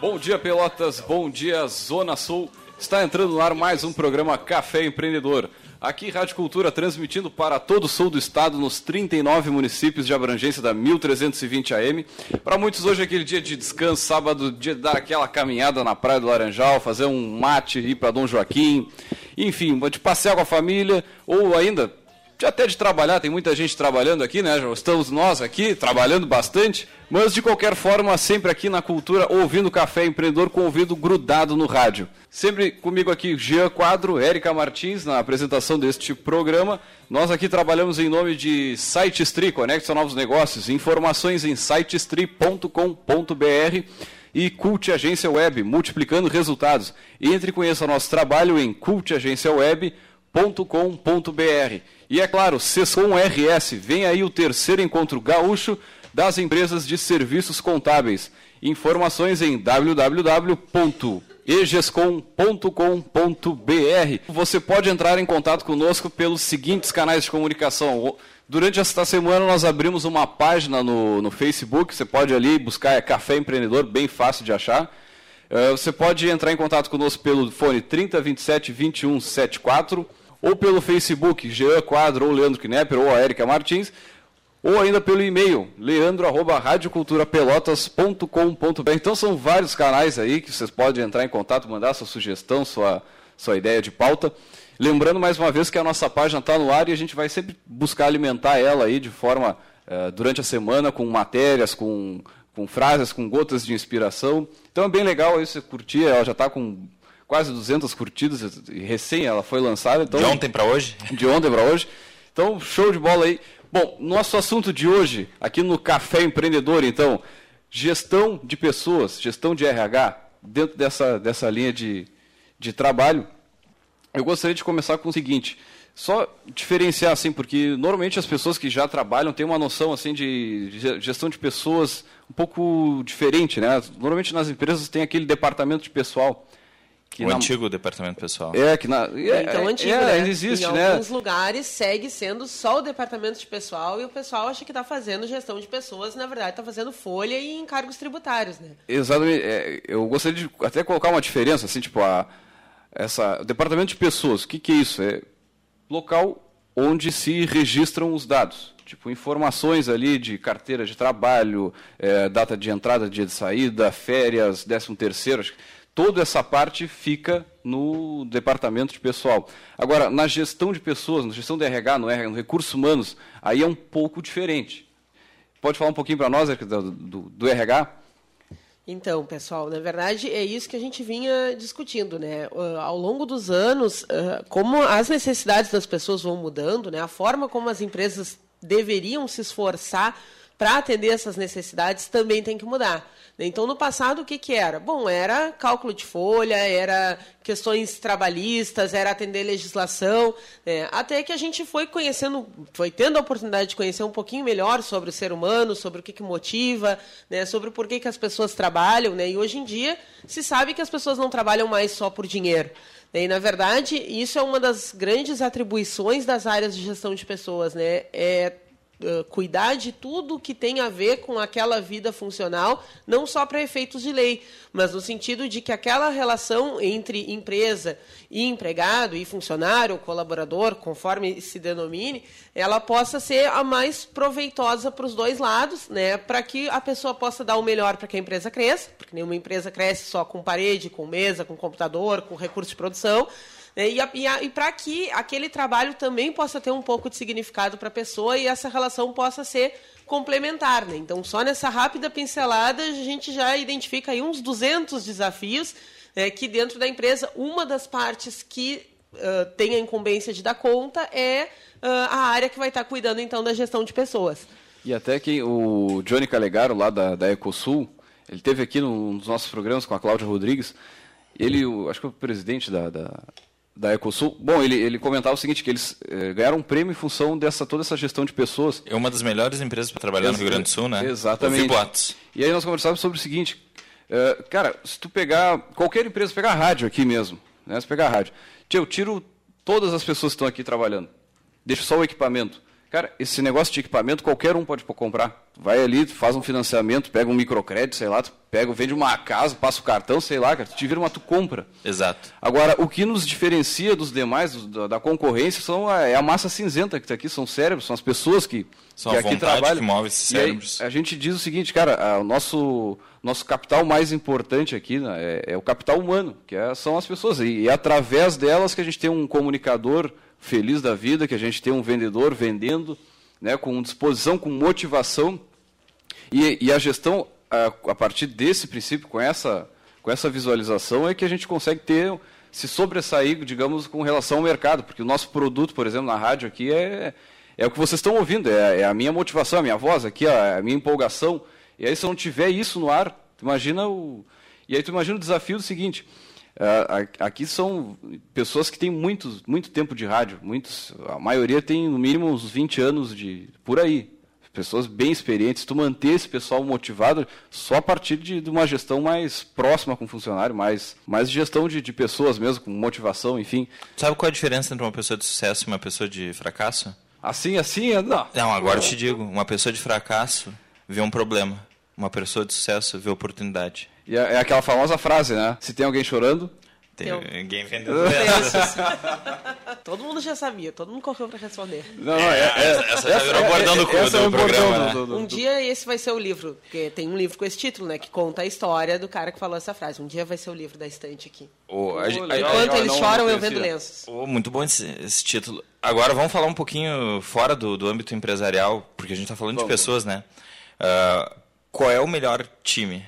Bom dia, Pelotas. Bom dia, Zona Sul. Está entrando no ar mais um programa Café Empreendedor. Aqui, Rádio Cultura transmitindo para todo o sul do estado, nos 39 municípios de abrangência da 1320 AM. Para muitos, hoje é aquele dia de descanso, sábado, dia de dar aquela caminhada na Praia do Laranjal, fazer um mate, ir para Dom Joaquim. Enfim, de passear com a família, ou ainda até de trabalhar, tem muita gente trabalhando aqui, né? Estamos nós aqui trabalhando bastante, mas de qualquer forma, sempre aqui na cultura, ouvindo Café Empreendedor com o ouvido grudado no rádio. Sempre comigo aqui, Jean Quadro, Érica Martins, na apresentação deste programa. Nós aqui trabalhamos em nome de SiteStri, Conexão Novos Negócios, informações em sitestri.com.br e Cult Agência Web, multiplicando resultados. Entre e conheça nosso trabalho em cultagenciaweb.com.br. E é claro, Sescom RS, vem aí o terceiro encontro gaúcho das empresas de serviços contábeis. Informações em www.egescom.com.br. Você pode entrar em contato conosco pelos seguintes canais de comunicação. Durante esta semana nós abrimos uma página no, no Facebook, você pode ali buscar é Café Empreendedor, bem fácil de achar. Uh, você pode entrar em contato conosco pelo fone 3027 2174 ou pelo Facebook, Jean Quadro, ou Leandro Knepper, ou a Erika Martins, ou ainda pelo e-mail, leandro.radioculturapelotas.com.br. Então são vários canais aí que vocês podem entrar em contato, mandar sua sugestão, sua, sua ideia de pauta. Lembrando mais uma vez que a nossa página está no ar e a gente vai sempre buscar alimentar ela aí de forma, uh, durante a semana, com matérias, com, com frases, com gotas de inspiração. Então é bem legal você curtir, ela já está com quase 200 curtidas, recém ela foi lançada. Então, de ontem para hoje? De ontem para hoje. Então, show de bola aí. Bom, nosso assunto de hoje, aqui no Café Empreendedor, então, gestão de pessoas, gestão de RH, dentro dessa, dessa linha de, de trabalho. Eu gostaria de começar com o seguinte, só diferenciar assim, porque normalmente as pessoas que já trabalham têm uma noção assim de gestão de pessoas um pouco diferente, né? Normalmente nas empresas tem aquele departamento de pessoal que o na... antigo departamento pessoal. É, que na... É, então, antigo, é, né? ainda existe, em né? Em alguns lugares segue sendo só o departamento de pessoal e o pessoal acha que está fazendo gestão de pessoas, na verdade está fazendo folha e encargos tributários, né? Exatamente. É, eu gostaria de até colocar uma diferença, assim, tipo, a, essa, o departamento de pessoas, o que, que é isso? É local onde se registram os dados. Tipo, informações ali de carteira de trabalho, é, data de entrada, dia de saída, férias, décimo terceiro, acho que toda essa parte fica no departamento de pessoal. Agora, na gestão de pessoas, na gestão de RH, no, RH, no recursos humanos, aí é um pouco diferente. Pode falar um pouquinho para nós do, do, do, RH? Então, pessoal, na verdade é isso que a gente vinha discutindo, né? Uh, ao longo dos anos, uh, como as necessidades das pessoas vão mudando, né? A forma como as empresas deveriam se esforçar para atender essas necessidades também tem que mudar. Então, no passado, o que, que era? Bom, era cálculo de folha, era questões trabalhistas, era atender legislação, né? até que a gente foi conhecendo, foi tendo a oportunidade de conhecer um pouquinho melhor sobre o ser humano, sobre o que, que motiva, né? sobre por que, que as pessoas trabalham. Né? E hoje em dia se sabe que as pessoas não trabalham mais só por dinheiro. Né? E, na verdade, isso é uma das grandes atribuições das áreas de gestão de pessoas. Né? É cuidar de tudo que tem a ver com aquela vida funcional, não só para efeitos de lei, mas no sentido de que aquela relação entre empresa e empregado, e funcionário, colaborador, conforme se denomine, ela possa ser a mais proveitosa para os dois lados, né, para que a pessoa possa dar o melhor para que a empresa cresça, porque nenhuma empresa cresce só com parede, com mesa, com computador, com recurso de produção, né? E, e, e para que aquele trabalho também possa ter um pouco de significado para a pessoa e essa relação possa ser complementar. Né? Então, só nessa rápida pincelada, a gente já identifica aí uns 200 desafios né, que dentro da empresa, uma das partes que uh, tem a incumbência de dar conta é uh, a área que vai estar cuidando, então, da gestão de pessoas. E até que o Johnny Calegaro, lá da, da Ecosul, ele teve aqui nos nossos programas com a Cláudia Rodrigues, ele, acho que o presidente da, da da Ecosul. Bom, ele, ele comentava o seguinte, que eles eh, ganharam um prêmio em função dessa toda essa gestão de pessoas. É uma das melhores empresas para trabalhar Ex no Rio Grande do Sul, né? Exatamente. E aí nós conversávamos sobre o seguinte, eh, cara, se tu pegar, qualquer empresa, pegar a rádio aqui mesmo, né? Se pegar a rádio, eu tiro todas as pessoas que estão aqui trabalhando, deixo só o equipamento. Cara, esse negócio de equipamento qualquer um pode comprar. Vai ali, faz um financiamento, pega um microcrédito, sei lá, pega, vende uma casa, passa o cartão, sei lá, cara, tu te vira uma, tu compra. Exato. Agora, o que nos diferencia dos demais, da, da concorrência, são a, é a massa cinzenta que está aqui, são cérebros, são as pessoas que, são que aqui trabalham. que move esses cérebros. Aí, a gente diz o seguinte, cara, o nosso, nosso capital mais importante aqui né, é, é, o capital humano, que é, são as pessoas. E, e é através delas que a gente tem um comunicador feliz da vida, que a gente tem um vendedor vendendo, né, com disposição, com motivação. E, e a gestão, a, a, partir desse princípio, com essa, com essa visualização, é que a gente consegue ter se sobressair, digamos, com relação ao mercado, porque o nosso produto, por exemplo, na rádio aqui é, é o que vocês estão ouvindo, é, é a minha motivação, a minha voz aqui, a, a minha empolgação. E aí, se eu não tiver isso no ar, imagina o. E aí tu imagina o desafio do seguinte: aqui são pessoas que têm muito, muito tempo de rádio, muitos, a maioria tem no mínimo uns 20 anos de por aí. Pessoas bem experientes, tu manter esse pessoal motivado só a partir de, de uma gestão mais próxima com o funcionário, mais, mais gestão de, de pessoas mesmo, com motivação, enfim. Sabe qual é a diferença entre uma pessoa de sucesso e uma pessoa de fracasso? Assim, assim, não. Não, agora eu te digo, uma pessoa de fracasso vê um problema, uma pessoa de sucesso vê oportunidade. E é, é aquela famosa frase, né? Se tem alguém chorando, tem alguém vendendo Todo mundo já sabia, todo mundo correu para responder. Não, não, é, é, essa já virou bordão do, é, do, do programa, né? do, do, Um dia esse vai ser o livro, porque tem um livro com esse título, né, que conta a história do cara que falou essa frase. Um dia vai ser o livro da estante aqui. Oh, a, Enquanto eles choram, eu vendo lenços. Oh, muito bom esse, esse, título. Agora vamos falar um pouquinho fora do, âmbito empresarial, porque a gente está falando vamos. de pessoas, né? Uh, qual é o melhor time?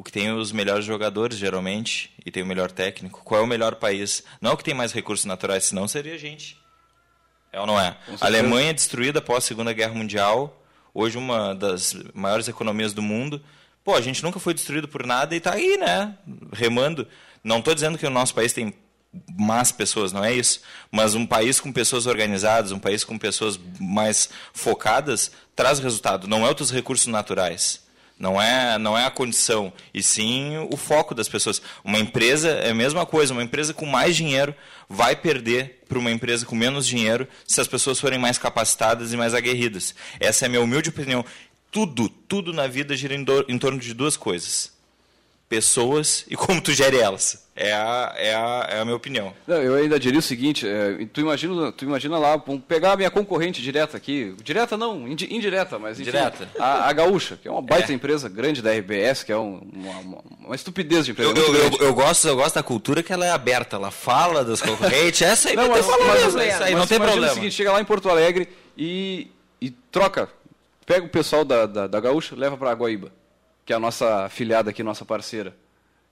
O que tem os melhores jogadores, geralmente, e tem o melhor técnico. Qual é o melhor país? Não é o que tem mais recursos naturais, senão seria a gente. É ou não é? A Alemanha destruída após a Segunda Guerra Mundial, hoje uma das maiores economias do mundo. Pô, a gente nunca foi destruído por nada e está aí, né? Remando. Não estou dizendo que o nosso país tem más pessoas, não é isso. Mas um país com pessoas organizadas, um país com pessoas mais focadas, traz resultado. Não é outros recursos naturais. Não é, não é a condição, e sim o foco das pessoas. Uma empresa é a mesma coisa, uma empresa com mais dinheiro vai perder para uma empresa com menos dinheiro se as pessoas forem mais capacitadas e mais aguerridas. Essa é a minha humilde opinião. Tudo, tudo na vida gira em, do, em torno de duas coisas: pessoas e como tu gere elas. É a, é a, é a minha opinião. Não, eu ainda diria o seguinte, é, tu, imagina, tu imagina lá, vamos pegar a minha concorrente direta aqui, direta não, indireta, mas enfim, direta. A, a Gaúcha, que é uma baita é. empresa grande da RBS, que é um, uma, uma, estupidez de empresa. Eu, eu, eu, gosto, eu gosto da cultura que ela é aberta, ela fala das concorrentes, essa aí não, mas, mas, mas, aí, não tem problema. o seguinte, chega lá em Porto Alegre e, e troca, pega o pessoal da, da, da Gaúcha, leva para a Guaíba, que é a nossa afiliada aqui, nossa parceira.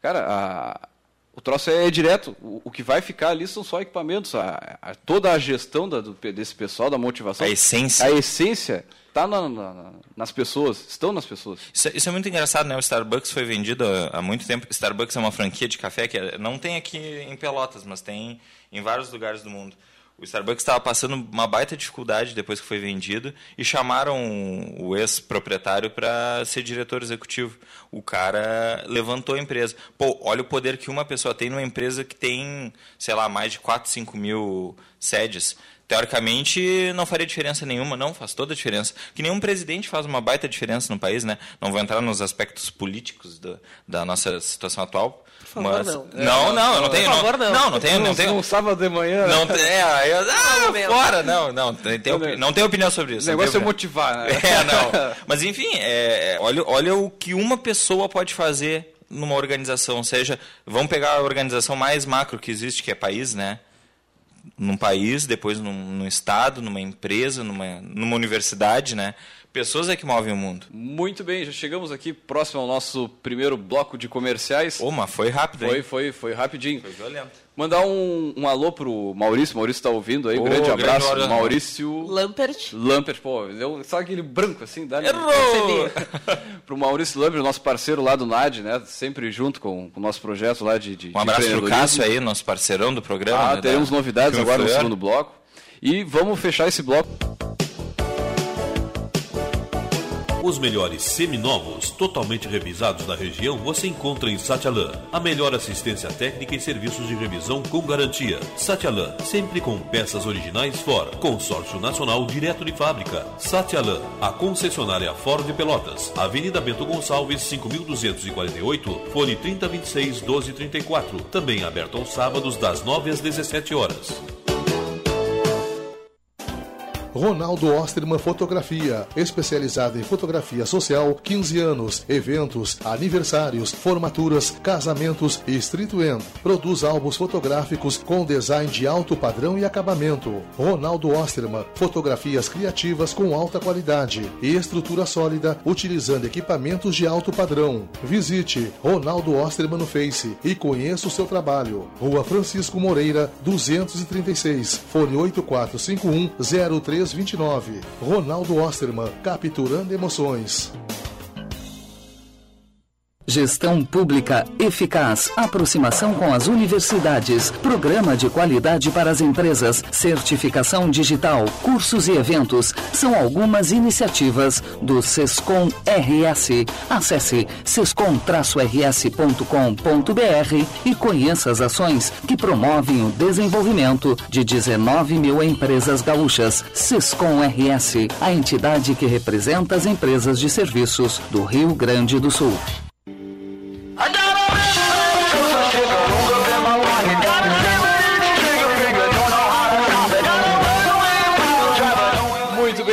Cara, a, o troço é, direto. O, o, que vai ficar ali são só equipamentos. A, a, toda a gestão da, do, desse pessoal, da motivação. A essência. A essência está na, na, nas pessoas, estão nas pessoas. Isso, é, isso, é muito engraçado, né? O Starbucks foi vendido há, há muito tempo. Starbucks é uma franquia de café que é, não tem aqui em Pelotas, mas tem em vários lugares do mundo. O Starbucks estava passando uma baita dificuldade depois que foi vendido e chamaram o ex-proprietário para ser diretor executivo. O cara levantou a empresa. Pô, olha o poder que uma pessoa tem numa empresa que tem, sei lá, mais de 4, 5 mil sedes teoricamente não faria diferença nenhuma, não, faz toda a diferença. Que nenhum presidente faz uma baita diferença no país, né? Não vou entrar nos aspectos políticos do, da nossa situação atual. Por favor, mas... não. Não, não, eu não tenho. Por favor, não. Não, não tenho. Não tenho. Um sábado de manhã. Não tem. É, eu, ah, fora, não, não. Tem, tem, não tenho opinião sobre isso. O negócio é motivar, né? É, não. Mas enfim, é, é, olha, olha o que uma pessoa pode fazer numa organização, ou seja, vamos pegar a organização mais macro que existe, que é país, né? Num país, depois num, num, estado, numa empresa, numa, numa universidade, né? Pessoas é que movem o mundo. Muito bem, já chegamos aqui próximo ao nosso primeiro bloco de comerciais. Ô, mas foi rápido, Foi, hein? foi, foi rapidinho. Foi violento. Mandar um, um alô pro Maurício. Maurício está ouvindo aí. Um grande abraço. Grande Maurício. Lampert. Lampert, pô. Deu, sabe aquele branco assim? Dá Errou! pro Maurício Lampert, nosso parceiro lá do NAD, né? Sempre junto com, com o nosso projeto lá de. de um abraço pro Cássio aí, nosso parceirão do programa. Ah, né, teremos novidades agora no segundo bloco. E vamos fechar esse bloco. Os melhores seminovos, totalmente revisados da região, você encontra em Satialan. A melhor assistência técnica e serviços de revisão com garantia. Satialan, sempre com peças originais Ford. Consórcio Nacional direto de fábrica. Satialan, a concessionária Ford Pelotas. Avenida Bento Gonçalves, 5248, fone 3026 1234. Também aberto aos sábados das 9 às 17 horas. Ronaldo Osterman Fotografia, especializada em fotografia social, 15 anos, eventos, aniversários, formaturas, casamentos e street end. Produz álbuns fotográficos com design de alto padrão e acabamento. Ronaldo Osterman, fotografias criativas com alta qualidade e estrutura sólida, utilizando equipamentos de alto padrão. Visite Ronaldo Osterman no Face e conheça o seu trabalho. Rua Francisco Moreira, 236, fone 8451 03 329. Ronaldo Osterman, capturando emoções. Gestão pública eficaz, aproximação com as universidades, programa de qualidade para as empresas, certificação digital, cursos e eventos são algumas iniciativas do Sescom RS. Acesse sescom-rs.com.br e conheça as ações que promovem o desenvolvimento de 19 mil empresas gaúchas. Sescom RS, a entidade que representa as empresas de serviços do Rio Grande do Sul.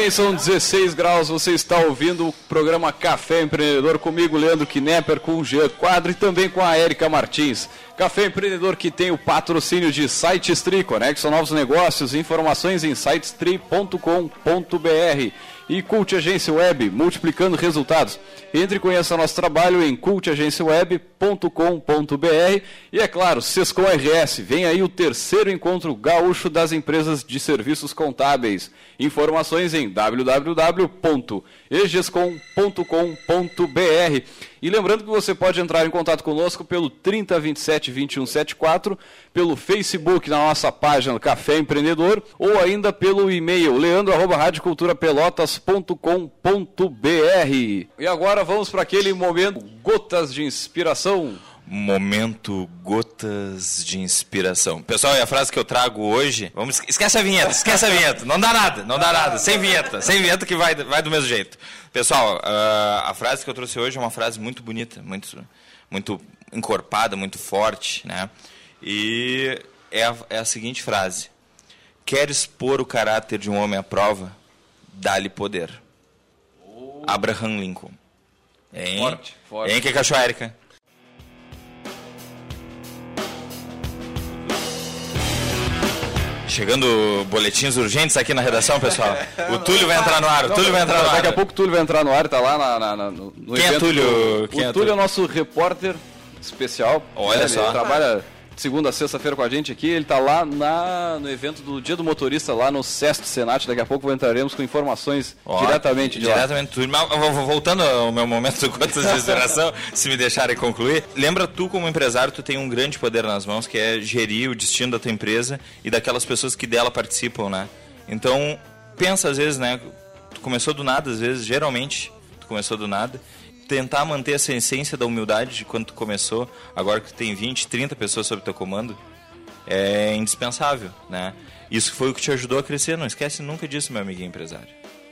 Bem, são 16 graus. Você está ouvindo o programa Café Empreendedor comigo, Leandro Knepper, com o Jean Quadro e também com a Érica Martins. Café Empreendedor que tem o patrocínio de SiteStri, conexão novos negócios, informações em sitestri.com.br e Cult Agência Web, multiplicando resultados. Entre e conheça nosso trabalho em cultagenciaweb.com.br e é claro, Sescom RS, vem aí o terceiro encontro gaúcho das empresas de serviços contábeis. Informações em www.egescom.com.br e lembrando que você pode entrar em contato conosco pelo 3027 2174, pelo Facebook na nossa página Café Empreendedor ou ainda pelo e-mail leandro@radioculturapelotas.com.br. E agora vamos para aquele momento gotas de inspiração. Momento Gotas de Inspiração. Pessoal, e a frase que eu trago hoje. Vamos, esquece a vinheta, esquece a vinheta. Não dá nada, não dá nada. Sem vinheta, sem vinheta que vai, vai do mesmo jeito. Pessoal, uh, a frase que eu trouxe hoje é uma frase muito bonita, muito, muito encorpada, muito forte, né? E é a, é a seguinte frase: Queres pôr o caráter de um homem à prova? Dá-lhe poder. Oh. Abraham Lincoln. Hein? Forte, forte. Hein, que cachorro, Érica? Chegando boletins urgentes aqui na redação, pessoal. O Túlio vai entrar no ar, o Túlio vai entrar no ar. Daqui a pouco o Túlio vai entrar no ar, tá lá na, na, no, no Quem é Túlio? Do... Quem o é Túlio é o nosso repórter especial. Olha né? só. Ele trabalha segunda a sexta-feira com a gente aqui. Ele está lá na, no evento do Dia do Motorista, lá no Sesto Senat. Daqui a pouco entraremos com informações Ó, diretamente de diretamente lá. Diretamente. Voltando ao meu momento de contas de inspiração, se me deixarem concluir. Lembra tu, como empresário, tu tem um grande poder nas mãos, que é gerir o destino da tua empresa e daquelas pessoas que dela participam, né? Então, pensa às vezes, né? Tu começou do nada, às vezes, geralmente, tu começou do nada tentar manter essa essência da humildade de quando tu começou, agora que tu tem 20, 30 pessoas sob teu comando, é indispensável, né? Isso foi o que te ajudou a crescer, não esquece nunca disso, meu amiguinho empresário.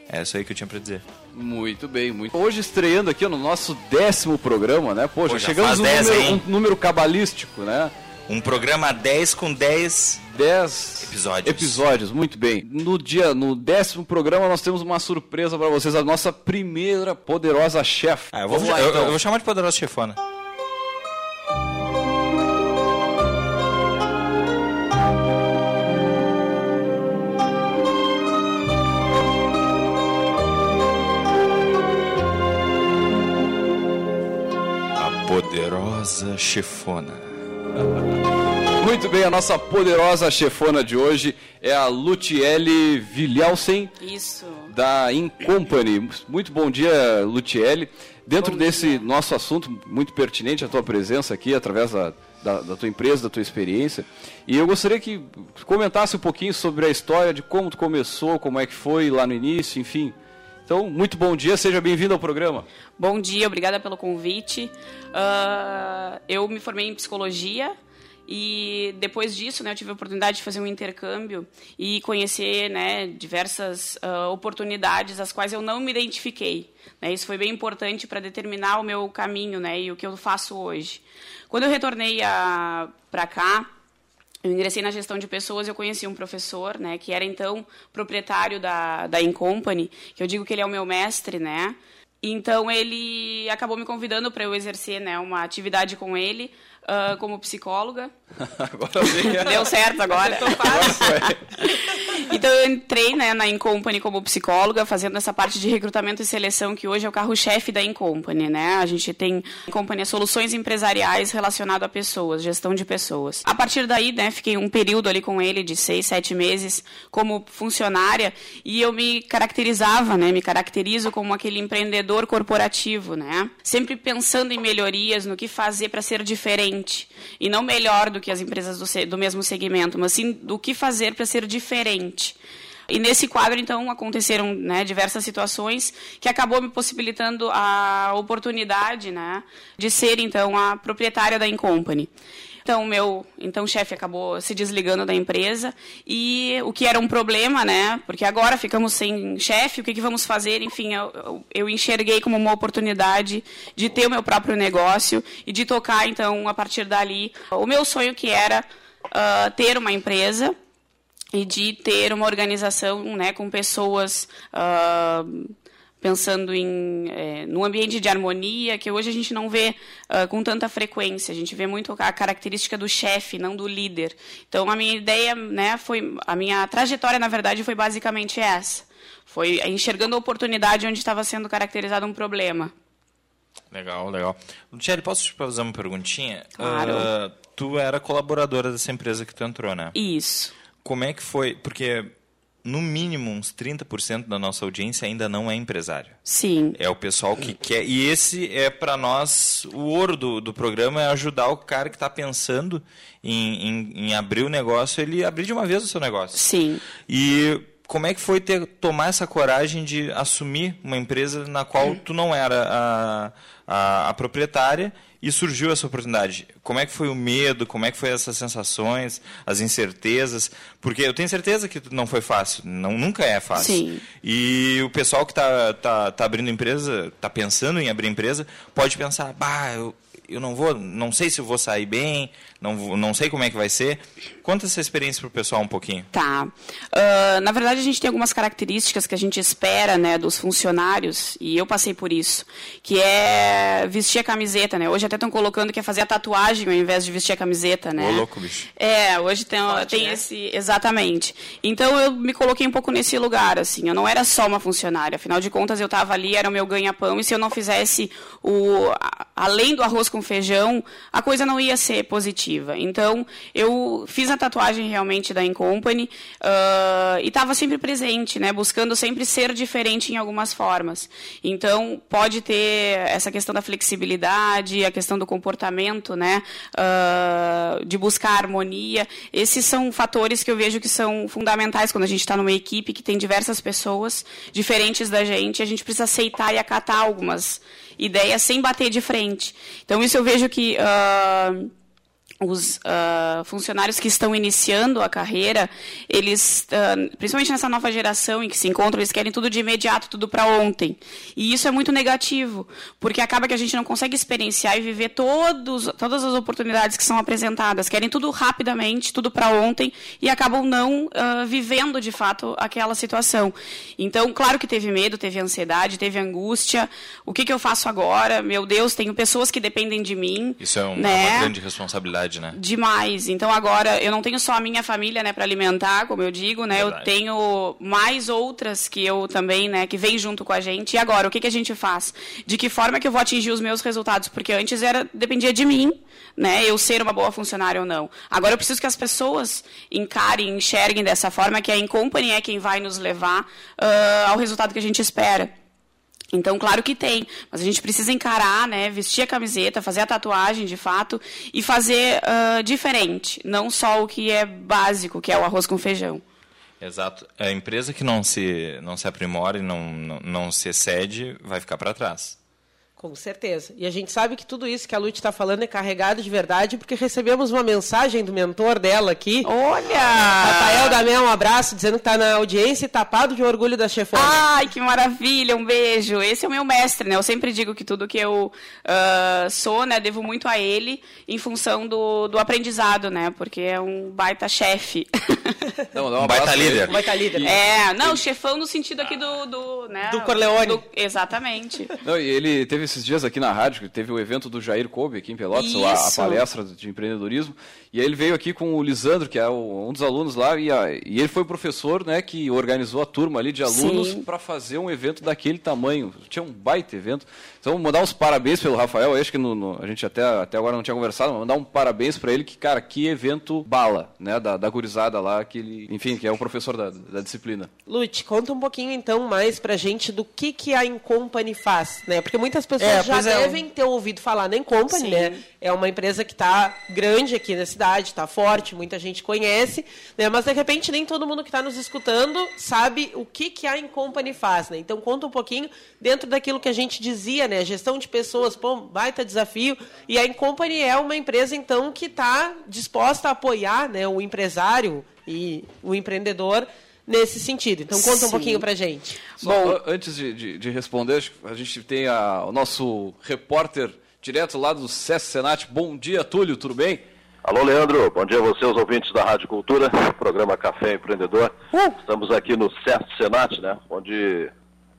É isso aí que eu tinha para dizer. Muito bem, muito. Hoje estreando aqui no nosso décimo programa, né? Poxa, Pô, chegamos 10, número, um número cabalístico, né? Um programa 10 com 10 10 Episódios. Episódios, muito bem. No dia, no décimo programa, nós temos uma surpresa para vocês, a nossa primeira poderosa chefe. Ah, eu, vou, lá, eu- então. eu vou chamar de poderosa chefona. A poderosa chefona. Muito bem, a nossa poderosa chefona de hoje é a Lutiele Vilhausen, Isso. da Incompany. Muito bom dia, Lutiele. Dentro Bom desse dia. nosso assunto, muito pertinente a tua presença aqui, através da, da, da tua empresa, da tua experiência. E eu gostaria que comentasse um pouquinho sobre a história de como tu começou, como é que foi lá no início, enfim. Então, muito bom dia, seja bem-vindo ao programa. Bom dia, obrigada pelo convite. Uh, eu me formei em psicologia e depois disso, né, eu tive a oportunidade de fazer um intercâmbio e conhecer né, diversas uh, oportunidades às quais eu não me identifiquei. Né? Isso foi bem importante para determinar o meu caminho né, e o que eu faço hoje. Quando eu retornei para cá, eu ingressei na gestão de pessoas, eu conheci um professor, né, que era então proprietário da, da Incompany, que eu digo que ele é o meu mestre, né, então ele acabou me convidando para eu exercer, né, uma atividade com ele, uh, como psicóloga. agora sim. Deu certo agora. então eu entrei né, na Incompany como psicóloga, fazendo essa parte de recrutamento e seleção, que hoje é o carro-chefe da Incompany. Né? A gente tem Incompany soluções empresariais relacionadas a pessoas, gestão de pessoas. A partir daí, né, fiquei um período ali com ele de seis, sete meses como funcionária e eu me caracterizava, né, me caracterizo como aquele empreendedor corporativo, né? Sempre pensando em melhorias, no que fazer para ser diferente diferente. E não melhor do que as empresas do, do mesmo segmento, mas sim do que fazer para ser diferente. E nesse quadro, então, aconteceram né, diversas situações que acabou me possibilitando a oportunidade né, de ser, então, a proprietária da Incompany. Então, meu então chefe acabou se desligando da empresa e o que era um problema, né? Porque agora ficamos sem chefe, o que, que vamos fazer? Enfim, eu, eu, enxerguei como uma oportunidade de ter o meu próprio negócio e de tocar, então, a partir dali, o meu sonho que era uh, ter uma empresa e de ter uma organização né, com pessoas uh, pensando em é, no ambiente de harmonia que hoje a gente não vê uh, com tanta frequência. A gente vê muito a característica do chefe não do líder. Então a minha ideia né foi a minha trajetória na verdade foi basicamente essa. Foi enxergando a oportunidade onde estava sendo caracterizado um problema. Legal legal. Thierry, posso te fazer uma perguntinha? Claro. Uh, tu era colaboradora dessa empresa que tu entrou né? Isso. Como é que foi? Porque no mínimo uns 30% da nossa audiência ainda não é empresário. Sim. É o pessoal que quer. E esse é para nós o ouro do, do programa é ajudar o cara que está pensando em, em, em, abrir o negócio, ele abrir de uma vez o seu negócio. Sim. E como é que foi ter tomar essa coragem de assumir uma empresa na qual tu não era a, a, a proprietária e surgiu essa oportunidade. Como é que foi o medo? Como é que foi essas sensações, as incertezas? Porque eu tenho certeza que não foi fácil, não nunca é fácil. Sim. E o pessoal que está tá, tá abrindo empresa, está pensando em abrir empresa, pode pensar, bah, eu, eu não vou, não sei se eu vou sair bem, não, não sei como é que vai ser. Conta essa experiência para o pessoal um pouquinho. Tá. Uh, na verdade, a gente tem algumas características que a gente espera né, dos funcionários, e eu passei por isso, que é vestir a camiseta, né? Hoje até estão colocando que é fazer a tatuagem ao invés de vestir a camiseta, né? Ô, louco, bicho. É, hoje tem, Forte, tem né? esse... Exatamente. Então, eu me coloquei um pouco nesse lugar, assim. Eu não era só uma funcionária. Afinal de contas, eu estava ali, era o meu ganha-pão, e se eu não fizesse o... Além do arroz com feijão, a coisa não ia ser positiva. Então, eu fiz a tatuagem realmente da Incompany uh, e estava sempre presente, né? Buscando sempre ser diferente em algumas formas. Então, pode ter essa questão da flexibilidade, a questão do comportamento, né? Uh, de buscar harmonia. Esses são fatores que eu vejo que são fundamentais quando a gente está numa equipe que tem diversas pessoas diferentes da gente. A gente precisa aceitar e acatar algumas ideias sem bater de frente. Então, isso eu vejo que... Uh, os uh, funcionários que estão iniciando a carreira, eles, uh, principalmente nessa nova geração em que se encontram, eles querem tudo de imediato, tudo para ontem. E isso é muito negativo, porque acaba que a gente não consegue experienciar e viver todos, todas as oportunidades que são apresentadas. Querem tudo rapidamente, tudo para ontem, e acabam não uh, vivendo de fato aquela situação. Então, claro que teve medo, teve ansiedade, teve angústia. O que, que eu faço agora? Meu Deus, tenho pessoas que dependem de mim. Isso é, um, né? uma grande responsabilidade né? Demais. Então agora eu não tenho só a minha família, né, para alimentar, como eu digo, né? Verdade. Eu tenho mais outras que eu também, né, que vem junto com a gente. E agora, o que que a gente faz? De que forma que eu vou atingir os meus resultados? Porque antes era dependia de mim, né, eu ser uma boa funcionária ou não. Agora eu preciso que as pessoas encarem, enxerguem dessa forma que a Incompany é quem vai nos levar uh, ao resultado que a gente espera. Então, claro que tem, mas a gente precisa encarar, né, vestir a camiseta, fazer a tatuagem de fato e fazer uh, diferente, não só o que é básico, que é o arroz com feijão. Exato. A empresa que não se, não se aprimora e não, não, não se excede vai ficar para trás. Com certeza. E a gente sabe que tudo isso que a Lute está falando é carregado de verdade, porque recebemos uma mensagem do mentor dela aqui. Olha! Rafael Damé, um abraço, dizendo que está na audiência e tapado de orgulho da chefona. Ai, que maravilha, um beijo. Esse é o meu mestre, né? Eu sempre digo que tudo que eu uh, sou, né, devo muito a ele em função do, do aprendizado, né? Porque é um baita chefe. Não, um baita líder. Um baita líder. É, não, chefão no sentido aqui do... Do, né, do Corleone. Do, exatamente. Não, e ele teve esses dias aqui na rádio, teve o evento do Jair Kobe aqui em Pelotas, a, a, palestra de empreendedorismo, e aí ele veio aqui com o Lisandro, que é o, um dos alunos lá, e, a, e, ele foi o professor né, que organizou a turma ali de alunos para fazer um evento daquele tamanho. Tinha um baita evento. Então, mandar uns parabéns pelo Rafael, acho que no, no, a gente até, até agora não tinha conversado, mas mandar um parabéns para ele, que, cara, que evento bala, né, da, da gurizada lá, que ele, enfim, que é o professor da, da disciplina. Lute, conta um pouquinho então mais pra gente do que, que a Incompany faz, né? Porque muitas pessoas é, já é, devem ter ouvido falar na Incompany, né? É uma empresa que está grande aqui na cidade, está forte, muita gente conhece, né? Mas de repente nem todo mundo que está nos escutando sabe o que, que a Incompany faz, né? Então conta um pouquinho dentro daquilo que a gente dizia, né? Gestão de pessoas, pô, baita desafio. E a Incompany é uma empresa, então, que está disposta a apoiar né, o empresário e o empreendedor nesse sentido. Então conta Sim. um pouquinho pra gente. Só, Bom, antes de, de, de, responder, a gente tem a, o nosso repórter direto lá do SES Senat. Bom dia, Túlio, tudo bem? Alô, Leandro. Bom dia a você, os ouvintes da Rádio Cultura, programa Café Empreendedor. Uh! Estamos aqui no SES Senat, né, onde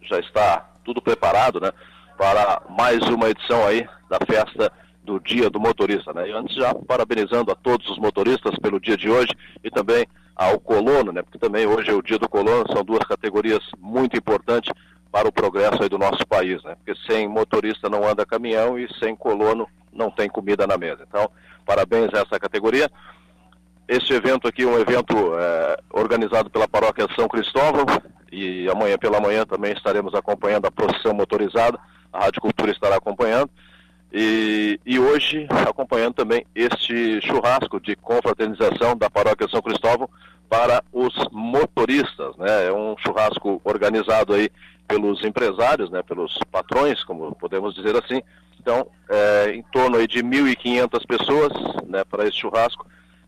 já está tudo preparado, né, para mais uma edição aí da festa do Dia do Motorista, né? E antes já parabenizando a todos os motoristas pelo dia de hoje e também ao colono, né? Porque também hoje é o Dia do Colono, são duas categorias muito importantes para o progresso do nosso país, né? Porque sem motorista não anda caminhão e sem colono não tem comida na mesa. Então, parabéns a essa categoria. Este evento aqui é um evento é, organizado pela Paróquia São Cristóvão e amanhã pela manhã também estaremos acompanhando a procissão motorizada. A Rádio Cultura estará acompanhando. E, e, hoje acompanhando também este churrasco de confraternização da Paróquia São Cristóvão para os motoristas, né? É um churrasco organizado aí pelos empresários, né? Pelos patrões, como podemos dizer assim. Então, é, em torno aí de 1.500 pessoas, né? Para esse churrasco,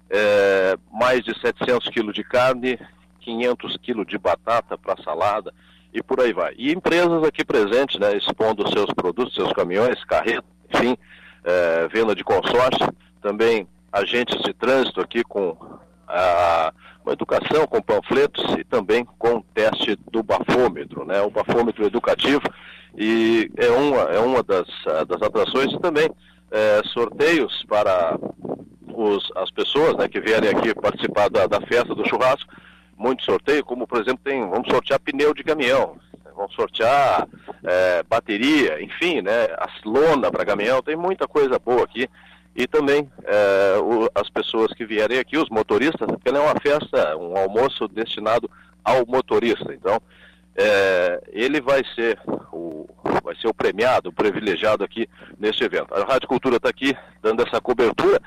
é, mais de 700 quilos de carne, 500 quilos de batata para salada e por aí vai. E empresas aqui presentes, né? Expondo seus produtos, seus caminhões, carretas enfim, é, venda de consórcio, também agentes de trânsito aqui com a, uma educação, com panfletos e também com o teste do bafômetro, né, o bafômetro educativo, e é uma, é uma das, das atrações e também é, sorteios para os, as pessoas né, que vierem aqui participar da, da festa do churrasco, muito sorteio, como por exemplo tem, vamos sortear pneu de caminhão, vão sortear é, bateria, enfim, né, as lona para caminhão, tem muita coisa boa aqui. E também é, o, as pessoas que vierem aqui, os motoristas, porque ela é uma festa, um almoço destinado ao motorista. Então, é, ele vai ser o vai ser o premiado, o privilegiado aqui neste evento. A Rádio Cultura está aqui dando essa cobertura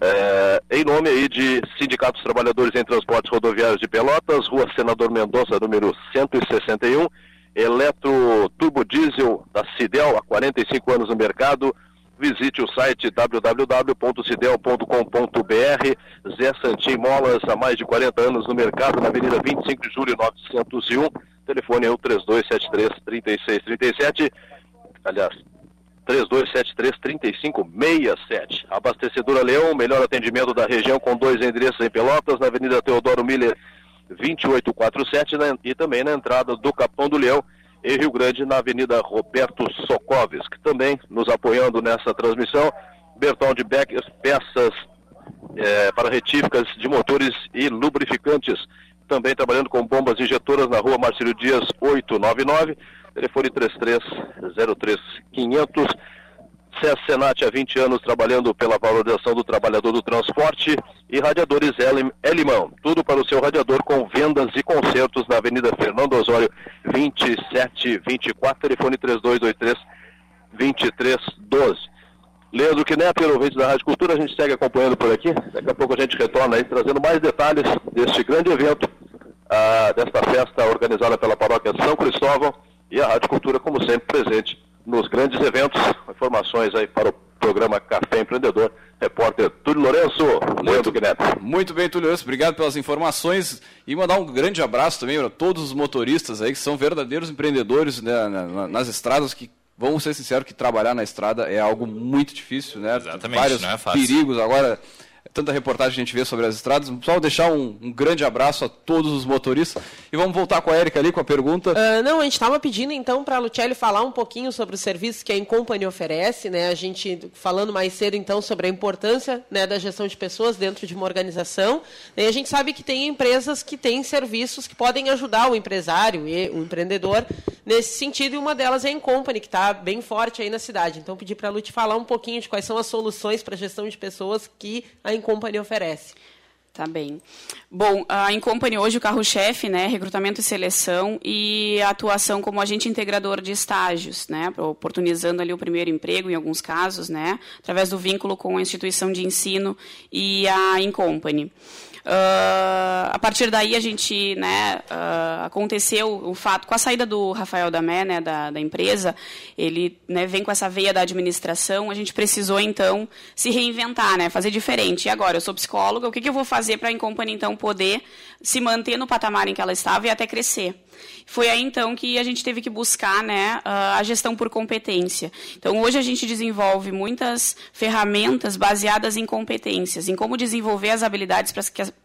é, em nome aí de Sindicatos Trabalhadores em Transportes Rodoviários de Pelotas, Rua Senador Mendonça, número 161, Eletro Turbo Diesel da Cidel, há 45 anos no mercado. Visite o site www.cidel.com.br. Zé Santim Molas, há mais de 40 anos no mercado, na Avenida 25 de Julho 901. Telefone é o 3273-3637. Aliás, 3273-3567. Abastecedora Leão, melhor atendimento da região com dois endereços em Pelotas, na Avenida Teodoro Miller 2847 né, e também na entrada do Capão do Leão, em Rio Grande, na Avenida Roberto Sokovski. Também nos apoiando nessa transmissão, Bertão de peças é, para retíficas de motores e lubrificantes. Também trabalhando com bombas injetoras na rua Marcílio Dias 899, telefone 3303 SES Senat há 20 anos trabalhando pela valorização do trabalhador do transporte e radiadores Elimão. Tudo para o seu radiador com vendas e consertos na Avenida Fernando Osório 2724, telefone 3223 2312. Leandro Knepper, ouvinte da Rádio Cultura, a gente segue acompanhando por aqui. Daqui a pouco a gente retorna aí trazendo mais detalhes deste grande evento ah, desta festa organizada pela paróquia São Cristóvão e a Rádio Cultura, como sempre, presente nos grandes eventos. Informações aí para o programa Café Empreendedor. Repórter Túlio Lourenço, Leandro Guineto. Muito bem, Túlio Lourenço, obrigado pelas informações e mandar um grande abraço também para todos os motoristas aí que são verdadeiros empreendedores né, nas estradas que vamos ser sinceros que trabalhar na estrada é algo muito difícil, né? Exatamente, Vários não é fácil. perigos agora tanta reportagem a gente vê sobre as estradas. Só deixar um, um, grande abraço a todos os motoristas. E vamos voltar com a Erika ali com a pergunta. Uh, não, a gente estava pedindo então para a Lucelli falar um pouquinho sobre os serviços que a Incompany oferece, né? A gente falando mais cedo então sobre a importância né, da gestão de pessoas dentro de uma organização. E a gente sabe que tem empresas que têm serviços que podem ajudar o empresário e o empreendedor nesse sentido, e uma delas é a Incompany, que está bem forte aí na cidade. Então, pedir para a Lute falar um pouquinho de quais são as soluções para a gestão de pessoas que a Incompany oferece. Tá bem. Bom, a Incompany hoje o carro-chefe, né, recrutamento e seleção e atuação como agente integrador de estágios, né, oportunizando ali o primeiro emprego em alguns casos, né, através do vínculo com a instituição de ensino e a Incompany. Uh, a partir daí a gente, né, uh, aconteceu o fato, com a saída do Rafael Damé, né, da, da empresa, ele né, vem com essa veia da administração, a gente precisou então se reinventar, né, fazer diferente. E agora, eu sou psicóloga, o que, que eu vou fazer para a Incompany então poder se manter no patamar em que ela estava e até crescer? Foi aí então que a gente teve que buscar né, a gestão por competência. Então hoje a gente desenvolve muitas ferramentas baseadas em competências, em como desenvolver as habilidades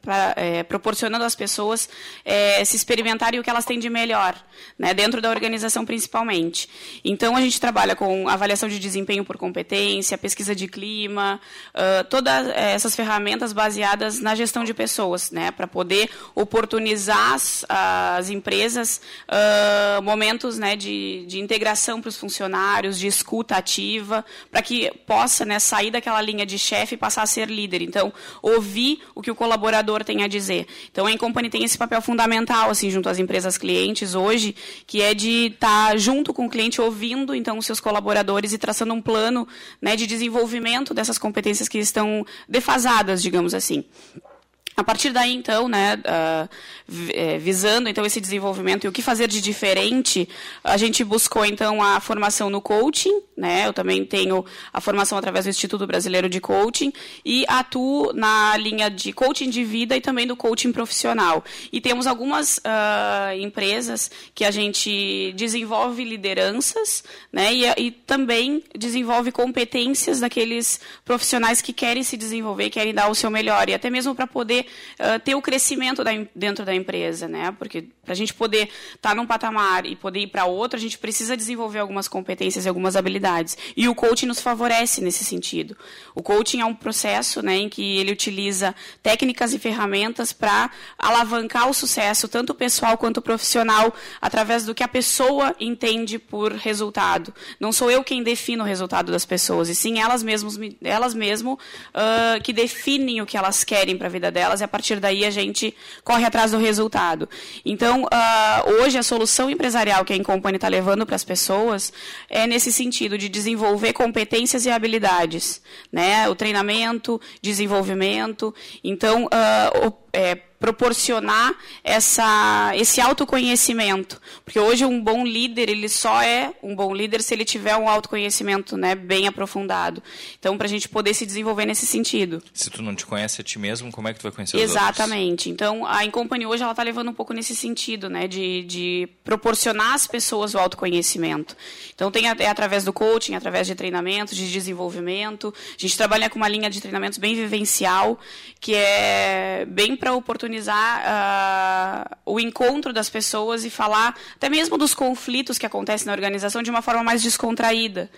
para é, proporcionando às pessoas é, se experimentarem o que elas têm de melhor, né, dentro da organização principalmente. Então a gente trabalha com avaliação de desempenho por competência, pesquisa de clima, uh, todas essas ferramentas baseadas na gestão de pessoas, né, para poder oportunizar as, as empresas uh, momentos né, de, de integração para os funcionários, de escuta ativa, para que possa né, sair daquela linha de chefe e passar a ser líder. Então, ouvir o que o colaborador tem a dizer. Então, a Incompany tem esse papel fundamental, assim, junto às empresas clientes hoje, que é de estar tá junto com o cliente, ouvindo, então, os seus colaboradores e traçando um plano né, de desenvolvimento dessas competências que estão defasadas, digamos assim. A partir daí, então, né, uh, visando então esse desenvolvimento e o que fazer de diferente, a gente buscou então a formação no coaching, né? Eu também tenho a formação através do Instituto Brasileiro de Coaching e atuo na linha de coaching de vida e também do coaching profissional. E temos algumas uh, empresas que a gente desenvolve lideranças, né? E, e também desenvolve competências daqueles profissionais que querem se desenvolver, querem dar o seu melhor e até mesmo para poder uh, ter o crescimento da, dentro da empresa, né? Porque para a gente poder estar tá num patamar e poder ir para outro, a gente precisa desenvolver algumas competências e algumas habilidades. E o coaching nos favorece nesse sentido. O coaching é um processo, né, em que ele utiliza técnicas e ferramentas para alavancar o sucesso tanto pessoal quanto profissional através do que a pessoa entende por resultado. Não sou eu quem defino o resultado das pessoas, e sim elas mesmas, elas mesmo uh, que definem o que elas querem para a vida delas e a partir daí a gente corre atrás do resultado. Então, uh, hoje a solução empresarial que a Incompany está levando para as pessoas é nesse sentido de desenvolver competências e habilidades, né? O treinamento, desenvolvimento. Então, uh, é, proporcionar essa, esse autoconhecimento. Porque hoje um bom líder, ele só é um bom líder se ele tiver um autoconhecimento né, bem aprofundado. Então, para a gente poder se desenvolver nesse sentido. Se tu não te conhece a ti mesmo, como é que tu vai conhecer os Exatamente. Então, a Incompany hoje ela está levando um pouco nesse sentido, né, de, de proporcionar às pessoas o autoconhecimento. Então, tem é através do coaching, através de treinamentos, de desenvolvimento. A gente trabalha com uma linha de treinamentos bem vivencial, que é bem para oportunizar uh, o encontro das pessoas e falar até mesmo dos conflitos que acontecem na organização de uma forma mais descontraída.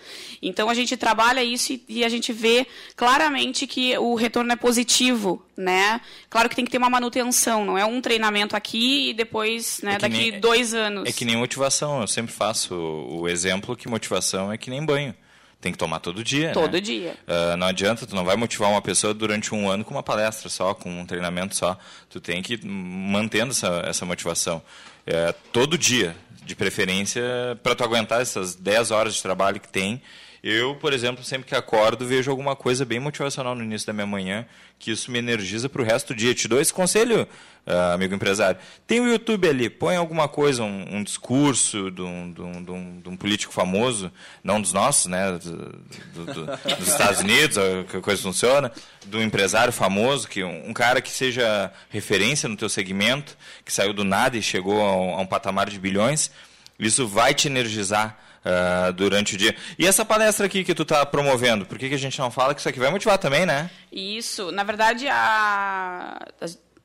Então a gente trabalha isso e, e a gente vê claramente que o retorno é positivo, né? Claro que tem que ter uma manutenção, não é um treinamento aqui e depois, né, é daqui nem, dois anos. É que nem motivação. Eu sempre faço o exemplo que motivação é que nem banho tem que tomar todo dia. Todo né? dia. Uh, não adianta, tu não vai motivar uma pessoa durante um ano com uma palestra só, com um treinamento só. Tu tem que ir mantendo essa, essa motivação. É, todo dia, de preferência, para tu aguentar essas 10 horas de trabalho que tem Eu, por exemplo, sempre que acordo, vejo alguma coisa bem motivacional no início da minha manhã, que isso me energiza para o resto do dia. Te dou esse conselho, uh, amigo empresário. Tem o YouTube ali, põe alguma coisa, um, um discurso de um, de, um, de, um, um, político famoso, não dos nossos, né, do, do, dos Estados Unidos, que a coisa funciona, do empresário famoso, que um, cara que seja referência no teu segmento, que saiu do nada e chegou a a um patamar de bilhões. Isso vai te energizar uh, durante o dia. E essa palestra aqui que tu está promovendo, por que, que a gente não fala que isso aqui vai motivar também, né? Isso. Na verdade, a...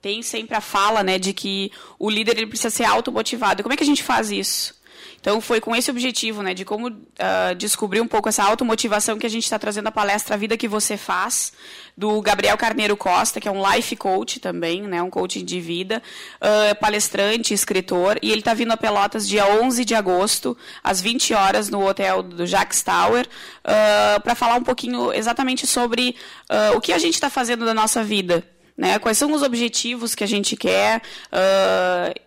tem sempre a fala né, de que o líder ele precisa ser automotivado. Como é que a gente faz isso? Então, foi com esse objetivo, né, de como uh, descobrir um pouco essa automotivação que a gente está trazendo a palestra A Vida Que Você Faz, do Gabriel Carneiro Costa, que é um life coach também, né, um coaching de vida, uh, palestrante, escritor, e ele está vindo a Pelotas dia 11 de agosto, às 20 horas, no hotel do Jacques Tower, uh, para falar um pouquinho exatamente sobre o que a gente está fazendo da nossa vida, né? Quais são os objetivos que a gente quer? Uh,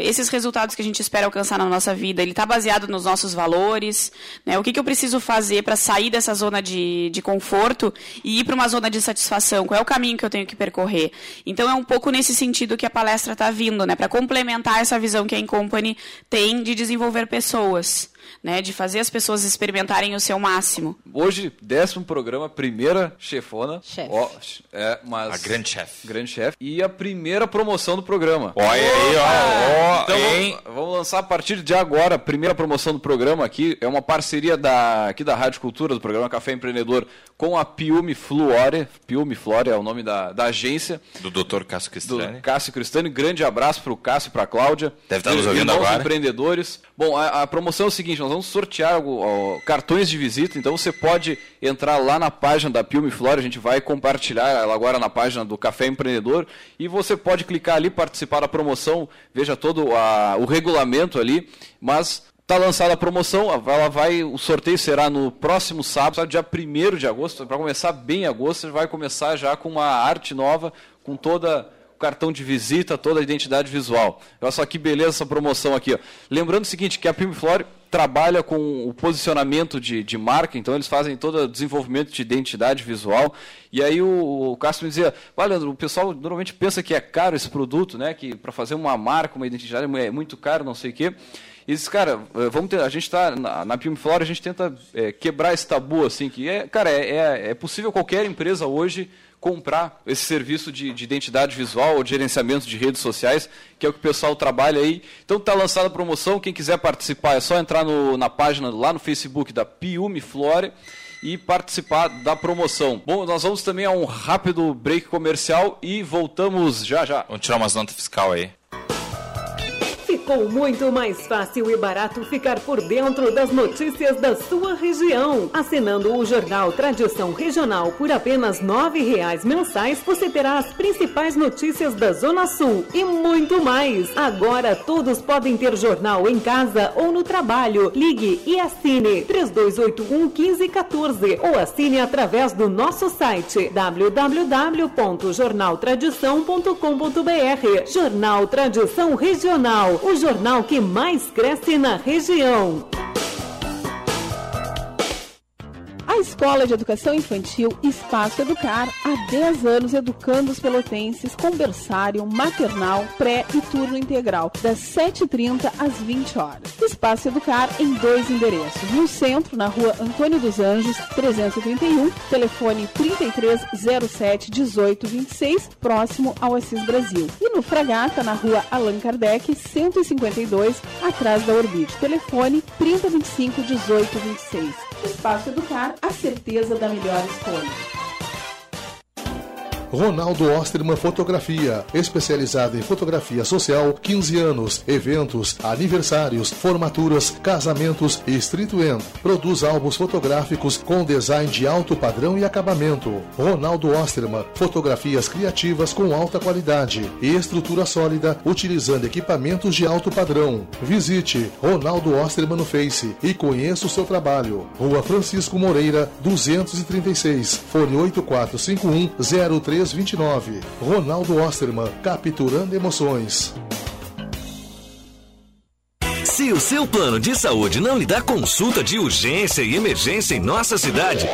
esses resultados que a gente espera alcançar na nossa vida, ele está baseado nos nossos valores, né? O que, que eu preciso fazer para sair dessa zona de, de conforto e ir para uma zona de satisfação? Qual é o caminho que eu tenho que percorrer? Então é um pouco nesse sentido que a palestra está vindo, né? Para complementar essa visão que a Incompany tem de desenvolver pessoas né, de fazer as pessoas experimentarem o seu máximo. Hoje, décimo programa, primeira chefona. Chefe. Ó, é, mas... A grande chefe. Grande chefe. E a primeira promoção do programa. Olha aí, ó. então, vamos, vamos, lançar a partir de agora a primeira promoção do programa aqui. É uma parceria da, aqui da Rádio Cultura, do programa Café Empreendedor, com a Piume Fluore. Piume Flore é o nome da, da agência. Do Dr. Cássio Cristani. Do Cássio Cristani. Grande abraço para o Cássio e para a Cláudia. Deve estar nos ouvindo agora. empreendedores. Bom, a, a promoção é o seguinte, nós vamos sortear ó, cartões de visita, então você pode entrar lá na página da Pilme Flora, a gente vai compartilhar ela agora na página do Café Empreendedor, e você pode clicar ali, participar da promoção, veja todo a, o regulamento ali, mas Está lançada a promoção, ela vai, o sorteio será no próximo sábado, dia 1 de agosto. Para começar bem em agosto, você vai começar já com uma arte nova, com toda cartão de visita, toda a identidade visual. Olha só que beleza essa promoção aqui. Ó. Lembrando o seguinte, que a Pimflore trabalha com o posicionamento de, de marca, então eles fazem todo o desenvolvimento de identidade visual. E aí o, o me dizia, Leandro, o pessoal normalmente pensa que é caro esse produto, né? Que para fazer uma marca, uma identidade é muito caro, não sei o quê. E disse, cara, eh, vamos ter, a gente está na, na Pimflora, a gente tenta é, quebrar esse tabu, assim, que é, cara, é, é, é possível qualquer empresa hoje comprar esse serviço de, de, identidade visual ou de gerenciamento de redes sociais, que é o que o pessoal trabalha aí. Então está lançada a promoção, quem quiser participar é só entrar no, na página lá no Facebook da Piume Flore e participar da promoção. Bom, nós vamos também a um rápido break comercial e voltamos já já. Vamos tirar umas notas fiscal aí. Ficou muito mais fácil e barato ficar por dentro das notícias da sua região. Assinando o jornal Tradição Regional por apenas R$ reais mensais, você terá as principais notícias da Zona Sul e muito mais. Agora todos podem ter jornal em casa ou no trabalho. Ligue e assine 3281 1514 ou assine através do nosso site www.jornaltradição.com.br. Jornal Tradição Regional o jornal que mais cresce na região. Escola de Educação Infantil Espaço Educar, há 10 anos educando os pelotenses com berçário, maternal, pré e turno integral, das 7h30 às 20 horas. Espaço Educar em dois endereços. No centro, na rua Antônio dos Anjos, 331, telefone 3307 1826, próximo ao Assis Brasil. E no Fragata, na rua Allan Kardec, 152, atrás da Orbite. Telefone 3025 1826. Espaço Educar, certeza da melhor escolha. Ronaldo Osterman Fotografia, especializada em fotografia social, 15 anos, eventos, aniversários, formaturas, casamentos e street end. Produz álbuns fotográficos com design de alto padrão e acabamento. Ronaldo Osterman, fotografias criativas com alta qualidade e estrutura sólida, utilizando equipamentos de alto padrão. Visite Ronaldo Osterman no Face e conheça o seu trabalho. Rua Francisco Moreira, 236, fone 8451 03 3329. Ronaldo Osterman, capturando emoções. Se o seu plano de saúde não lhe dá consulta de urgência e emergência em nossa cidade,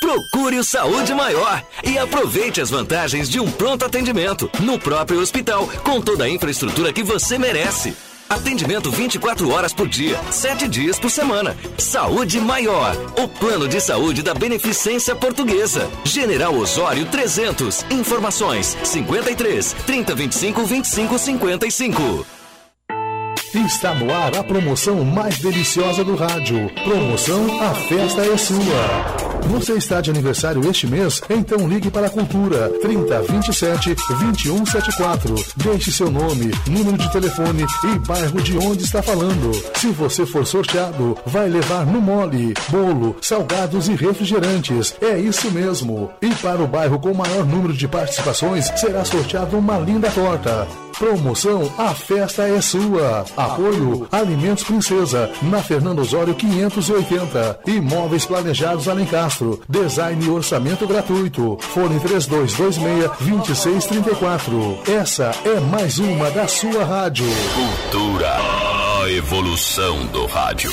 procure o Saúde Maior e aproveite as vantagens de um pronto atendimento no próprio hospital, com toda a infraestrutura que você merece. Atendimento 24 horas por dia, 7 dias por semana. Saúde Maior. O plano de saúde da Beneficência Portuguesa. General Osório 300. Informações 53 3025 2555. Está no ar a promoção mais deliciosa do rádio. Promoção A Festa é Sua. Você está de aniversário este mês? Então ligue para a Cultura 30 27 21 74. Deixe seu nome, número de telefone e bairro de onde está falando. Se você for sorteado, vai levar no mole, bolo, salgados e refrigerantes. É isso mesmo. E para o bairro com maior número de participações, será sorteado uma linda torta. Promoção A Festa é Sua. Apoio Alimentos Princesa, na Fernando Osório 580. Imóveis Planejados Alencastro. Design e orçamento gratuito. Fone 3226-2634. Essa é mais uma da sua rádio. Cultura. A evolução do rádio.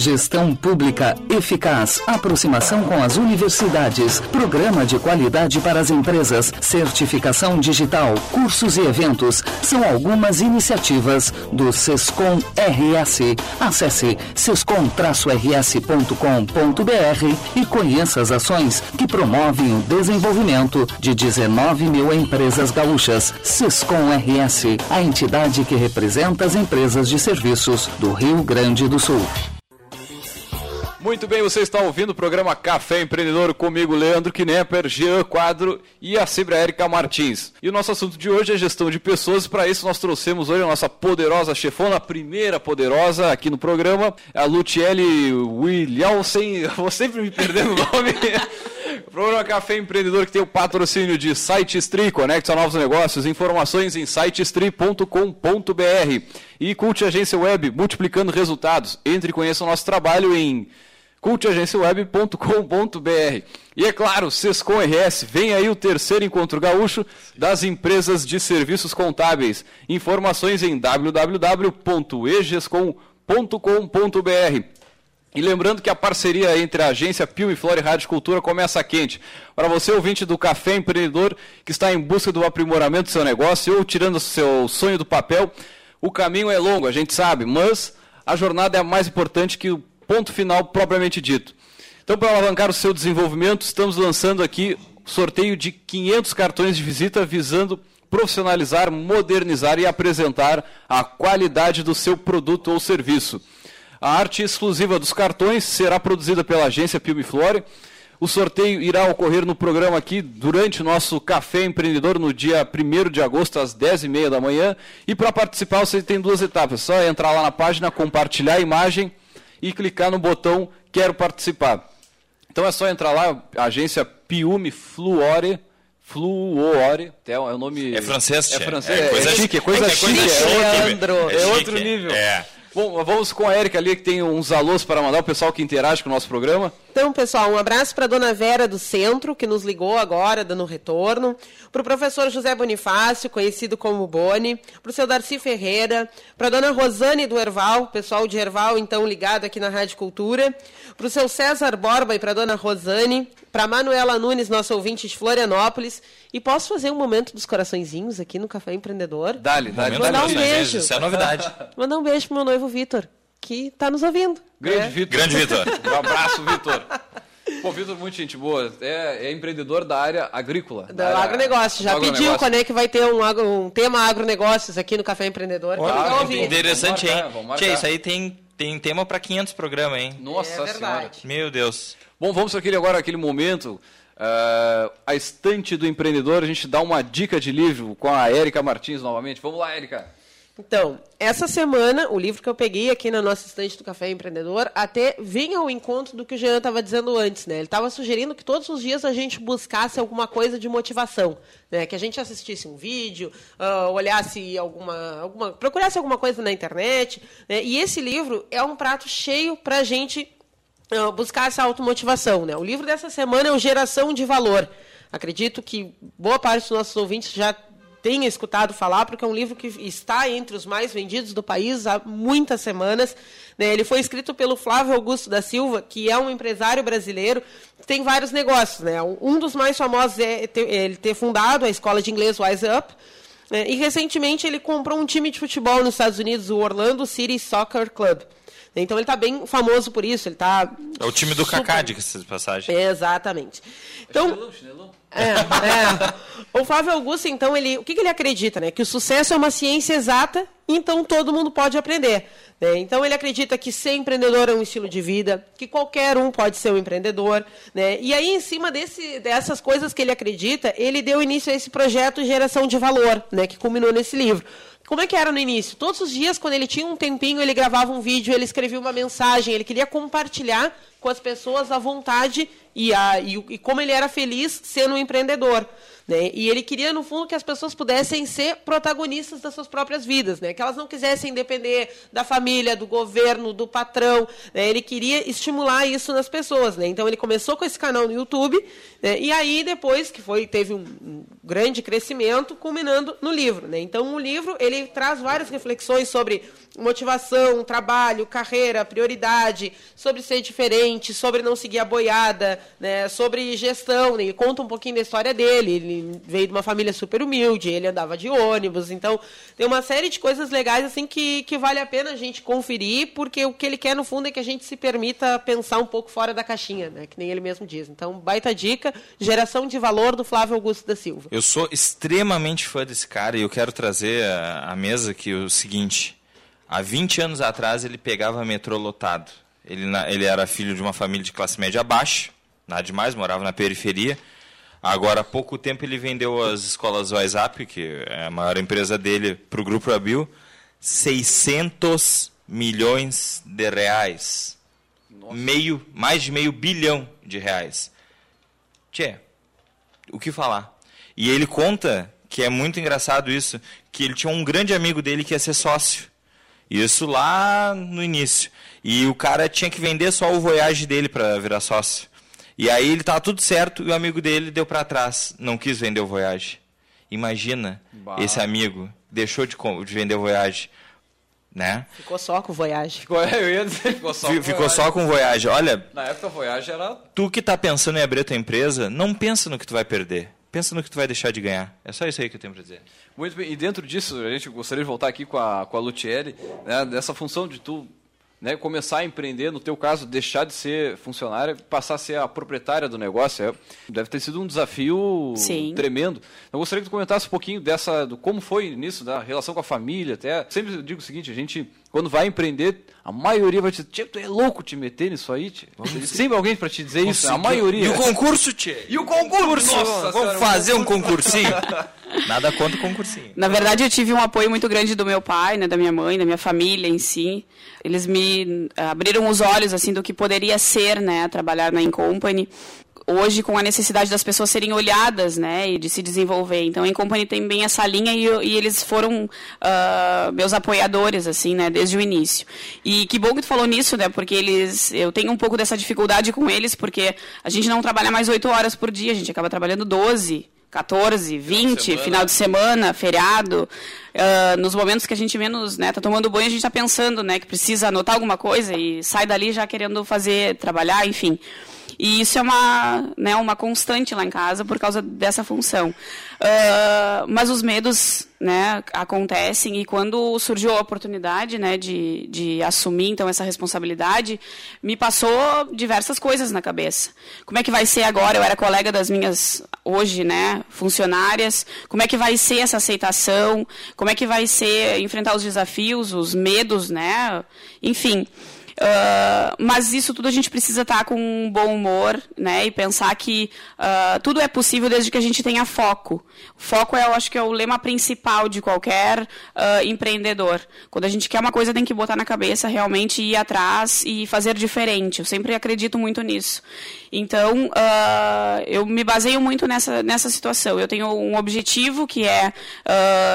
Gestão pública eficaz, aproximação com as universidades, programa de qualidade para as empresas, certificação digital, cursos e eventos são algumas iniciativas do Sescom RS. Acesse sescom-rs.com.br e conheça as ações que promovem o desenvolvimento de 19 mil empresas gaúchas. Sescom RS, a entidade que representa as empresas de serviços do Rio Grande do Sul. Muito bem, você está ouvindo o programa Café Empreendedor comigo, Leandro Knepper, Jean Quadro e a Cibra Érica Martins. E o nosso assunto de hoje é gestão de pessoas. Para isso, nós trouxemos hoje a nossa poderosa chefona, a primeira poderosa aqui no programa, a Lutiele Williamson. Vou sempre me perdendo o nome. O programa Café Empreendedor que tem o patrocínio de SiteStri, conecta novos negócios, informações em sitestri.com.br e Cult Agência Web, multiplicando resultados. Entre e conheça o nosso trabalho em cultagenciaweb.com.br. E é claro, Sescom RS, vem aí o terceiro encontro gaúcho das empresas de serviços contábeis. Informações em www.egescom.com.br. E lembrando que a parceria entre a agência Pio e Flora Rádio Cultura começa quente. Para você, ouvinte do Café Empreendedor, que está em busca do aprimoramento do seu negócio ou tirando seu sonho do papel, o caminho é longo, a gente sabe, mas a jornada é mais importante que o ponto final propriamente dito. Então, para alavancar o seu desenvolvimento, estamos lançando aqui sorteio de 500 cartões de visita visando profissionalizar, modernizar e apresentar a qualidade do seu produto ou serviço. A arte exclusiva dos cartões será produzida pela agência Pilmiflore. O sorteio irá ocorrer no programa aqui durante o nosso Café Empreendedor no dia 1 de agosto, às 10h30 da manhã. E para participar você tem duas etapas. É só entrar lá na página, compartilhar a imagem e clicar no botão Quero Participar. Então é só entrar lá, agência Piume Fluore. Fluore, é o nome. É francês, É francês, é, é, coisa, chique, é coisa é chique. coisa É, chique, Leandro, é é chique, outro nível. É. Bom, vamos com a Érica ali, que tem uns alôs para mandar, o pessoal que interage com o nosso programa. Então, pessoal, um abraço para a dona Vera do Centro, que nos ligou agora, dando retorno. Para o professor José Bonifácio, conhecido como Boni. Para o seu Darcy Ferreira. Para a dona Rosane do Erval, pessoal de Erval, então, ligado aqui na Rádio Cultura. Para o seu César Borba e para a dona Rosane. Para a Manuela Nunes, nosso ouvinte de Florianópolis. E posso fazer um momento dos coraçõezinhos aqui no Café Empreendedor? Dale, dale. Mandar um beijo. Isso é novidade. Mandar um beijo pro meu noivo Vitor, que está nos ouvindo. Grande É. Vitor. Grande Vitor. Um abraço, Vitor. Pô, Vitor, muito gente boa. É, é empreendedor da área agrícola. Do da área- agronegócio. Já do pediu agronegócio. quando é que vai ter um, agro- um tema agronegócios aqui no Café Empreendedor. Olha, que ouvir. interessante, Vamos marcar, hein? Tchê, isso aí tem, tem tema para 500 programas, hein? Nossa É senhora. Meu Deus. Bom, vamos para aquele agora, aquele momento. ah, a estante do empreendedor, a gente dá uma dica de livro com a Érica Martins novamente. Vamos lá, Érica. Então, essa semana, o livro que eu peguei aqui na nossa estante do Café Empreendedor até vem ao encontro do que o Jean estava dizendo antes, né? Ele estava sugerindo que todos os dias a gente buscasse alguma coisa de motivação, né? Que a gente assistisse um vídeo, ah, olhasse alguma, alguma... procurasse alguma coisa na internet, né? E esse livro é um prato cheio para a gente ah, buscar essa automotivação, né? O livro dessa semana é o Geração de Valor. Acredito que boa parte dos nossos ouvintes já tenha escutado falar, porque é um livro que está entre os mais vendidos do país há muitas semanas. Né? Ele foi escrito pelo Flávio Augusto da Silva, que é um empresário brasileiro que tem vários negócios. Né? Um dos mais famosos é ter, ele ter fundado a escola de inglês Wise Up. Né? E recentemente ele comprou um time de futebol nos Estados Unidos, o Orlando City Soccer Club. Então ele está bem famoso por isso. Ele tá é o time do super... Kaká, de passagem. exatamente. Então, chinelão, chinelão. É, é. O Flávio Augusto, então, ele, o que, que ele acredita? Né? Que o sucesso é uma ciência exata, então todo mundo pode aprender. Né? Então ele acredita que ser empreendedor é um estilo de vida, que qualquer um pode ser um empreendedor. Né? E aí, em cima desse, dessas coisas que ele acredita, ele deu início a esse projeto Geração de Valor, né? que culminou nesse livro. Como é que era no início? Todos os dias, quando ele tinha um tempinho, ele gravava um vídeo, ele escrevia uma mensagem, ele queria compartilhar com as pessoas a vontade e, a, e, e como ele era feliz sendo um empreendedor. Né? E ele queria, no fundo, que as pessoas pudessem ser protagonistas das suas próprias vidas, né? que elas não quisessem depender da família, do governo, do patrão. Né? Ele queria estimular isso nas pessoas. Né? Então, ele começou com esse canal no YouTube, né? e aí, depois que foi teve um, grande crescimento, culminando no livro. Né? Então, o livro ele traz várias reflexões sobre motivação, trabalho, carreira, prioridade, sobre ser diferente, sobre não seguir a boiada, né, sobre gestão. Né, ele conta um pouquinho da história dele. Ele veio de uma família super humilde, ele andava de ônibus. Então, tem uma série de coisas legais assim que, que vale a pena a gente conferir, porque o que ele quer, no fundo, é que a gente se permita pensar um pouco fora da caixinha, né, que nem ele mesmo diz. Então, baita dica, Geração de Valor, do Flávio Augusto da Silva. Eu sou extremamente fã desse cara e eu quero trazer à mesa que o seguinte Há 20 anos atrás ele pegava metrô lotado. Ele, ele era filho de uma família de classe média baixa, nada demais, morava na periferia. Agora, há pouco tempo, ele vendeu as escolas WhatsApp, que é a maior empresa dele, para o Grupo Abil, 600 milhões de reais. Meio, mais de meio bilhão de reais. Tchê, o que falar? E ele conta, que é muito engraçado isso, que ele tinha um grande amigo dele que ia ser sócio. Isso lá no início. E o cara tinha que vender só o Voyage dele para virar sócio. E aí ele tava tudo certo e o amigo dele deu para trás, não quis vender o Voyage. Imagina, bah. esse amigo deixou de, de vender o Voyage. Né? Ficou só com o Voyage. Ficou, eu ia dizer, ficou só com Ficou só com o Voyage. Olha, na época o Voyage era Tu que tá pensando em abrir a tua empresa, não pensa no que tu vai perder. Pensa no que tu vai deixar de ganhar. É só isso aí que eu tenho para dizer. Muito bem, e dentro disso, a gente gostaria de voltar aqui com a, com a Lutieri, né, dessa função de tu né, começar a empreender, no teu caso, deixar de ser funcionária, passar a ser a proprietária do negócio, é, deve ter sido um desafio Sim. tremendo. Eu gostaria que tu comentasse um pouquinho dessa, do como foi nisso, da relação com a família, até. Sempre digo o seguinte, a gente, quando vai empreender, a maioria vai te dizer, tu é louco te meter nisso aí, tia. Sempre alguém para te dizer isso, a maioria. E o concurso, tia? E o concurso? Nossa, Vamos fazer um concursinho. Nada contra o concursinho. Na verdade, eu tive um apoio muito grande do meu pai, né, da minha mãe, da minha família em si. Eles me eh, abriram os olhos assim do que poderia ser, né, trabalhar na Incompany hoje com a necessidade das pessoas serem olhadas, né, e de se desenvolver. Então, a Incompany tem bem essa linha e, e eles foram uh, meus apoiadores, assim, né, desde o início. E que bom que tu falou nisso, né, porque eles, eu tenho um pouco dessa dificuldade com eles, porque a gente não trabalha mais oito horas por dia, a gente acaba trabalhando 12 14, 20, final de, final de semana, feriado. Uh, nos momentos que a gente menos né, tá tomando banho, a gente está pensando né, que precisa anotar alguma coisa e sai dali já querendo fazer, trabalhar, enfim. E isso é uma, né, uma constante lá em casa por causa dessa função. Uh, mas os medos né, acontecem e quando surgiu a oportunidade né, de, de assumir então essa responsabilidade, me passou diversas coisas na cabeça. Como é que vai ser agora? Eu era colega das minhas hoje, né, funcionárias. Como é que vai ser essa aceitação? Como é que vai ser enfrentar os desafios, os medos, né? Enfim. Uh, mas isso tudo a gente precisa estar com um bom humor, né? E pensar que uh, tudo é possível desde que a gente tenha foco. Foco é, eu acho que é o lema principal de qualquer uh, empreendedor. Quando a gente quer uma coisa, tem que botar na cabeça, realmente ir atrás e fazer diferente. Eu sempre acredito muito nisso. Então, eu me baseio muito nessa, nessa situação. Eu tenho um objetivo que é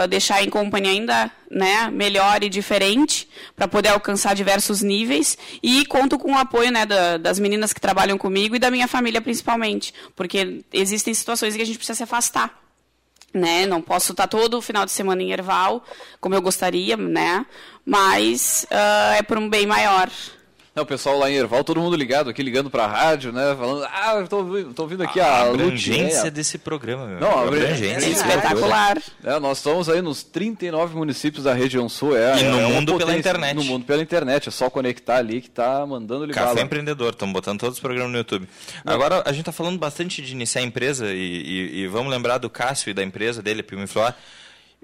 deixar em companhia ainda né, melhor e diferente para poder alcançar diversos níveis e conto com o apoio né, da, das meninas que trabalham comigo e da minha família principalmente, porque existem situações em que a gente precisa se afastar né? Não posso estar todo o final de semana em Erval, como eu gostaria, né? Mas uh, é por um bem maior. É, o pessoal lá em Erval, todo mundo ligado aqui, ligando pra rádio, né? Falando, ah, eu tô, tô ouvindo aqui a, a a abrangência desse programa, meu. Não, a abrangência. É espetacular. É, nós estamos aí nos 39 municípios da região sul. É, E no é mundo pela internet. No mundo pela internet, é só conectar ali que tá mandando Café bala. Empreendedor, estamos botando todos os programas no YouTube. Agora, a gente está falando bastante de iniciar a empresa e, e- e vamos lembrar do Cássio e da empresa dele, a Pilme Flor.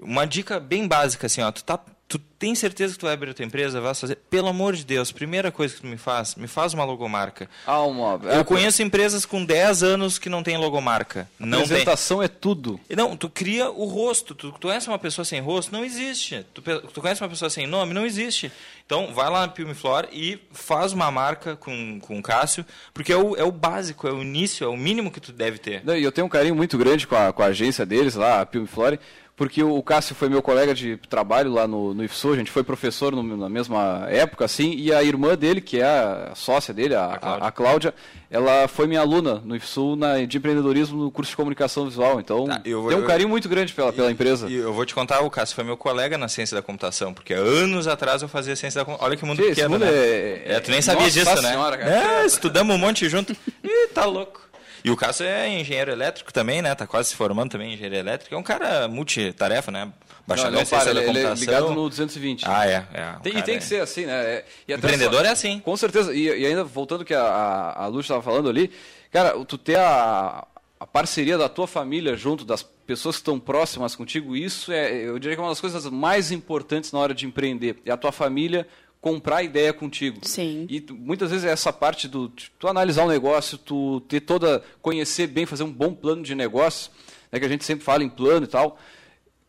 Uma dica bem básica, assim, ó, tu, tá, tu tem certeza que tu vai abrir a tua empresa, vai fazer, pelo amor de Deus, primeira coisa que tu me faz, me faz uma logomarca. Ah, uma... Eu conheço empresas com 10 anos que não tem logomarca. Não tem. Apresentação é tudo. Não, tu cria o rosto. Tu, tu conhece uma pessoa sem rosto? Não existe. Tu, tu conhece uma pessoa sem nome? Não existe. Então, vai lá na Pilme Flor e faz uma marca com, com o Cássio, porque é o, é o básico, é o início, é o mínimo que tu deve ter. Não, E eu tenho um carinho muito grande com a, com a agência deles lá, a Pilme Flore, porque o Cássio foi meu colega de trabalho lá no, no IFSU, a gente foi professor no- na mesma época, assim, e a irmã dele, que é a sócia dele, a, a, a Cláudia, ela foi minha aluna no IFSU na, de empreendedorismo no curso de comunicação visual, então Tá, vou- tem um eu- carinho muito grande pela, pela empresa. E eu vou te contar, o Cássio foi meu colega na ciência da computação, porque anos atrás eu fazia ciência da computação. Olha que mundo Sim, pequeno, mundo né? é- É, tu nem sabia Nossa disso, né? senhora, cara. É, estudamos um monte junto. Ih, tá louco. E o Cássio é engenheiro elétrico também, né? Tá quase se formando também em engenharia elétrica. É um cara multitarefa, né? Não, Bacharel não ciência para, da ele, ele é ligado no 220. Ah, é. é. Tem, e tem é- que ser assim, né? É- e Empreendedor só- é assim. Com certeza. E, e ainda voltando que a, a, a Lúcia estava falando ali, cara, tu ter a, a parceria da tua família junto, das pessoas que estão próximas contigo, isso é, eu diria que é uma das coisas mais importantes na hora de empreender. É a tua família comprar a ideia contigo. Sim. E muitas vezes é essa parte do tu analisar o negócio, tu ter toda conhecer bem, fazer um bom plano de negócio, né, que a gente sempre fala em plano e tal.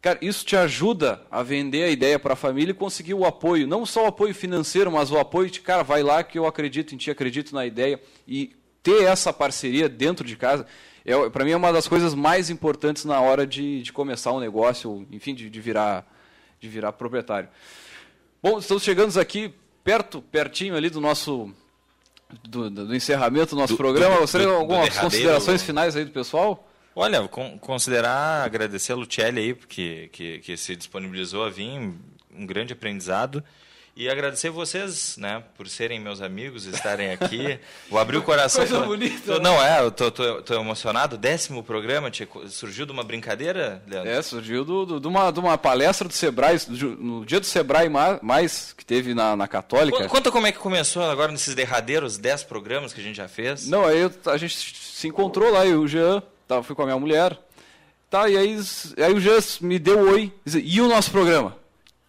Cara, isso te ajuda a vender a ideia para a família e conseguir o apoio, não só o apoio financeiro, mas o apoio de, cara, vai lá que eu acredito em ti, acredito na ideia e ter essa parceria dentro de casa, é, para mim é uma das coisas mais importantes na hora de, de começar um negócio, enfim, de, de virar de virar proprietário. Bom, estamos chegando aqui perto, pertinho ali do nosso do, do- encerramento do nosso Do- programa. do- do algumas considerações finais aí do pessoal? Olha, con- considerar, agradecer a Lucelli aí, porque que, que se disponibilizou a vir, um grande aprendizado. E agradecer vocês, né, por serem meus amigos, estarem aqui. Vou abrir o coração. Coisa Tô- bonita, tô- né? não, é, eu tô, tô, tô emocionado. Décimo programa, co- surgiu de uma brincadeira, Leandro? É, surgiu do- do- de, uma, de uma palestra do Sebrae, no dia do Sebrae Ma- mais, que teve na, na Católica. Con- Conta como é que começou agora nesses derradeiros 10 programas que a gente já fez. Não, aí eu- a gente se encontrou lá, eu e o Jean, tava, fui com a minha mulher. Tá, e aí, aí o Jean me deu um oi, e o nosso programa?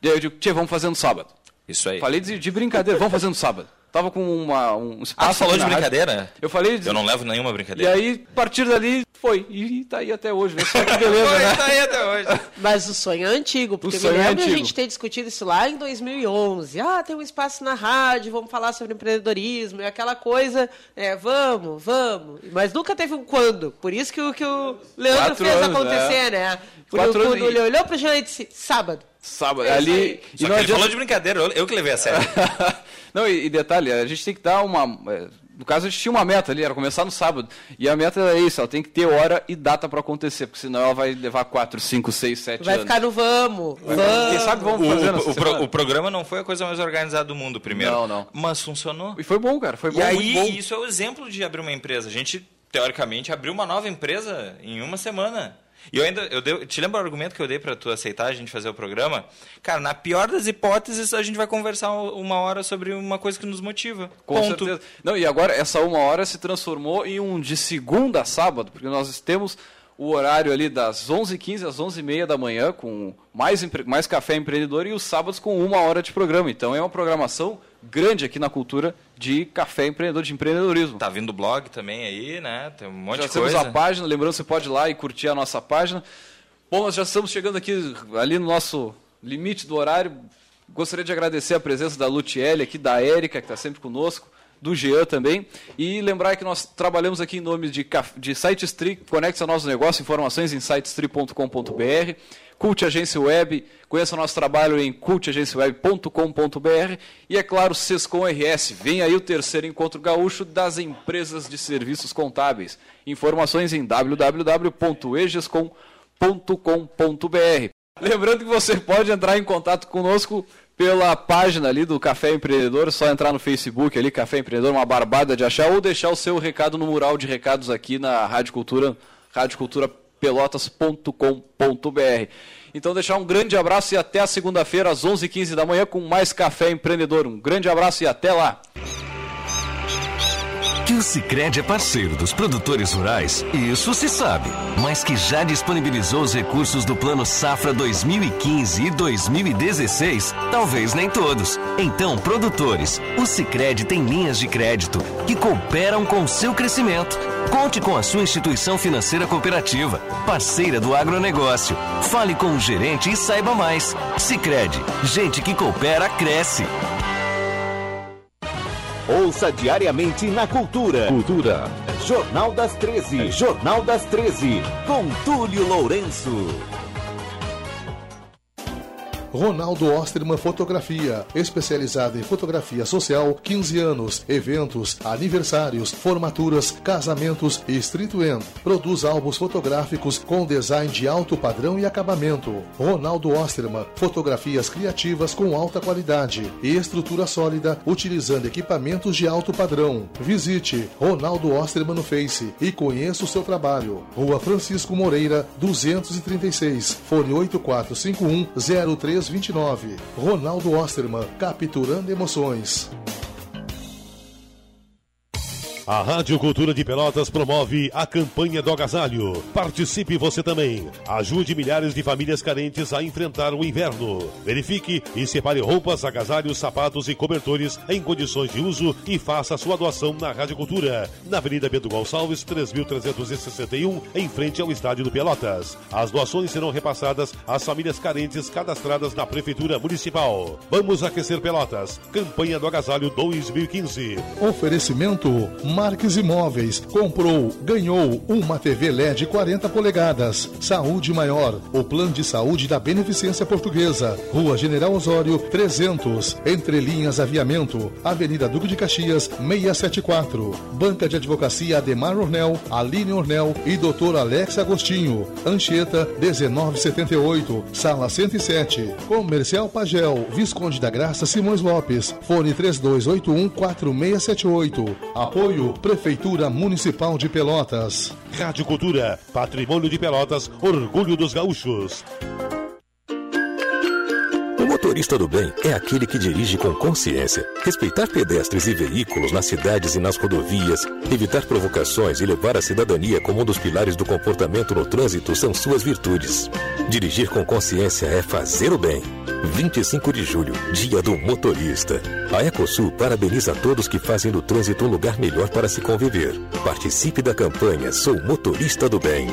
E aí eu digo, tia, vamos fazer no sábado. Isso aí. Falei de, de brincadeira, vamos fazer no sábado. Tava com uma, um espaço. Ah, falou de rádio. brincadeira? Eu falei. Eu não levo nenhuma E brincadeira. aí, a partir dali, foi. E, e tá aí até hoje. Vê só que beleza, Foi, né? tá aí até hoje. Mas o sonho é antigo, porque sonho me é lembro a antigo. gente ter discutido isso lá em 2011. Ah, tem um espaço na rádio, vamos falar sobre empreendedorismo, e aquela coisa, é, vamos, vamos. Mas nunca teve um quando. Por isso que o, que o Leandro Quatro fez anos, acontecer, é. né? Quatro quando anos e- ele olhou pro Jean e disse, sábado. Sábado. É ali. E Só não que ele adianta- falou de brincadeira, eu, eu que levei a sério. não, e, e detalhe, a gente tem que dar uma. é, No caso, a gente tinha uma meta ali, era começar no sábado. E a meta é isso, ela tem que ter hora e data para acontecer, porque senão ela vai levar 4, 5, 6, 7 Vai anos. ficar no vamos, Quem vamos. sabe vamos O, fazer o- o pro- o programa não foi a coisa mais organizada do mundo, primeiro. Não, não. Mas funcionou. E foi bom, cara. Foi bom, E muito aí, bom. isso é o exemplo de abrir uma empresa. A gente, teoricamente, abriu uma nova empresa em uma semana. E eu ainda, eu dei, te lembra o argumento que eu dei para tu aceitar a gente fazer o programa? Cara, na pior das hipóteses, a gente vai conversar uma hora sobre uma coisa que nos motiva. Com Ponto. certeza. Não, e agora essa uma hora se transformou em um de segunda a sábado, porque nós temos o horário ali das 11h15 às 11h30 da manhã, com mais, mais café empreendedor, e os sábados com uma hora de programa. Então é uma programação grande aqui na cultura de café empreendedor, de empreendedorismo. Tá vindo blog também aí, né? Tem um monte já de temos coisa. a página, lembrando, você pode ir lá e curtir a nossa página. Bom, nós já estamos chegando aqui ali no nosso limite do horário. Gostaria de agradecer a presença da Lutiele aqui, da Érica, que está sempre conosco, do Jean também. E lembrar que nós trabalhamos aqui em nome de, de SiteStree, conecte ao nosso negócio, informações em sitestree.com.br. Cult Agência Web, conheça nosso trabalho em cultagenciaweb.com.br e é claro, Sescom RS. Vem aí o terceiro encontro gaúcho das empresas de serviços contábeis. Informações em www.egescom.com.br. Lembrando que você pode entrar em contato conosco pela página ali do Café Empreendedor, só entrar no Facebook ali, Café Empreendedor, uma barbada de achar, ou deixar o seu recado no mural de recados aqui na Rádio Cultura, radioculturapelotas.com.br. Então deixar um grande abraço e até a segunda-feira às 11h15 da manhã com mais Café Empreendedor. Um grande abraço e até lá! O Cicred é parceiro dos produtores rurais, isso se sabe. Mas que já disponibilizou os recursos do Plano Safra 2015 e 2016, talvez nem todos. Então, produtores, o Cicred tem linhas de crédito que cooperam com o seu crescimento. Conte com a sua instituição financeira cooperativa, parceira do agronegócio. Fale com o gerente e saiba mais. Cicred, gente que coopera, cresce. Ouça diariamente na Cultura. Cultura. Jornal das 13. Jornal das 13. Com Túlio Lourenço. Ronaldo Osterman Fotografia, especializada em fotografia social, 15 anos, eventos, aniversários, formaturas, casamentos e street end. Produz álbuns fotográficos com design de alto padrão e acabamento. Ronaldo Osterman, fotografias criativas com alta qualidade e estrutura sólida, utilizando equipamentos de alto padrão. Visite Ronaldo Osterman no Face e conheça o seu trabalho. Rua Francisco Moreira, 236, fone 8451 03 29. Ronaldo Osterman, capturando emoções. A Rádio Cultura de Pelotas promove a campanha do agasalho. Participe você também. Ajude milhares de famílias carentes a enfrentar o inverno. Verifique e separe roupas, agasalhos, sapatos e cobertores em condições de uso e faça sua doação na Rádio Cultura, na Avenida Bento Gonçalves, 3361, em frente ao Estádio do Pelotas. As doações serão repassadas às famílias carentes cadastradas na Prefeitura Municipal. Vamos aquecer Pelotas. Campanha do agasalho 2015. Oferecimento Marques Imóveis. Comprou, ganhou uma TV LED 40 polegadas. Saúde Maior. O plano de saúde da Beneficência Portuguesa. Rua General Osório, 300. Entre linhas Aviamento. Avenida Duque de Caxias, 674. Banca de Advocacia Ademar Ornel, Aline Ornel e Dr. Alex Agostinho. Anchieta, 1978. Sala 107. Comercial Pagel. Visconde da Graça Simões Lopes. Fone 3281 4678. Apoio Prefeitura Municipal de Pelotas. Rádio Cultura, Patrimônio de Pelotas, Orgulho dos Gaúchos. O motorista do bem é aquele que dirige com consciência. Respeitar pedestres e veículos nas cidades e nas rodovias, evitar provocações e levar a cidadania como um dos pilares do comportamento no trânsito são suas virtudes. Dirigir com consciência é fazer o bem. 25 de julho, Dia do Motorista. A Ecosul parabeniza todos que fazem do trânsito um lugar melhor para se conviver. Participe da campanha Sou Motorista do Bem.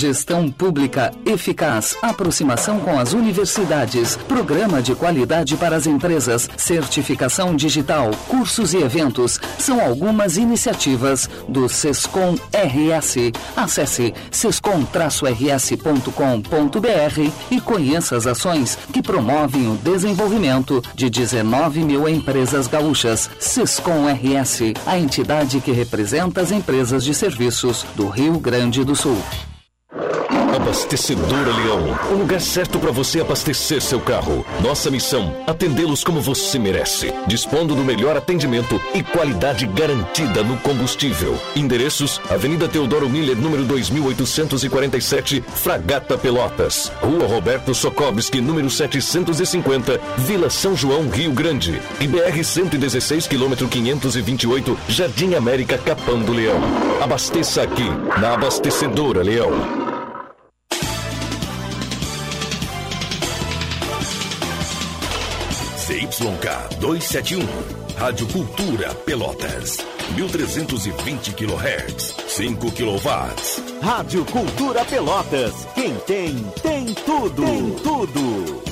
Gestão pública eficaz, aproximação com as universidades, programa de qualidade para as empresas, certificação digital, cursos e eventos são algumas iniciativas do Sescom RS. Acesse sescom-rs.com.br e conheça as ações que promovem o desenvolvimento de 19 mil empresas gaúchas. Sescom RS, a entidade que representa as empresas de serviços do Rio Grande do Sul. Abastecedora Leão, o lugar certo para você abastecer seu carro. Nossa missão: atendê-los como você merece, dispondo do melhor atendimento e qualidade garantida no combustível. Endereços: Avenida Teodoro Miller, número 2847, Fragata Pelotas. Rua Roberto Sokobski, número 750, Vila São João, Rio Grande. IBR 116, quilômetro 528, Jardim América, Capão do Leão. Abasteça aqui, na Abastecedora Leão. CYK 271, Rádio Cultura Pelotas, 1320 kHz, 5 kW. Rádio Cultura Pelotas. Quem tem, tem tudo. Tem tudo.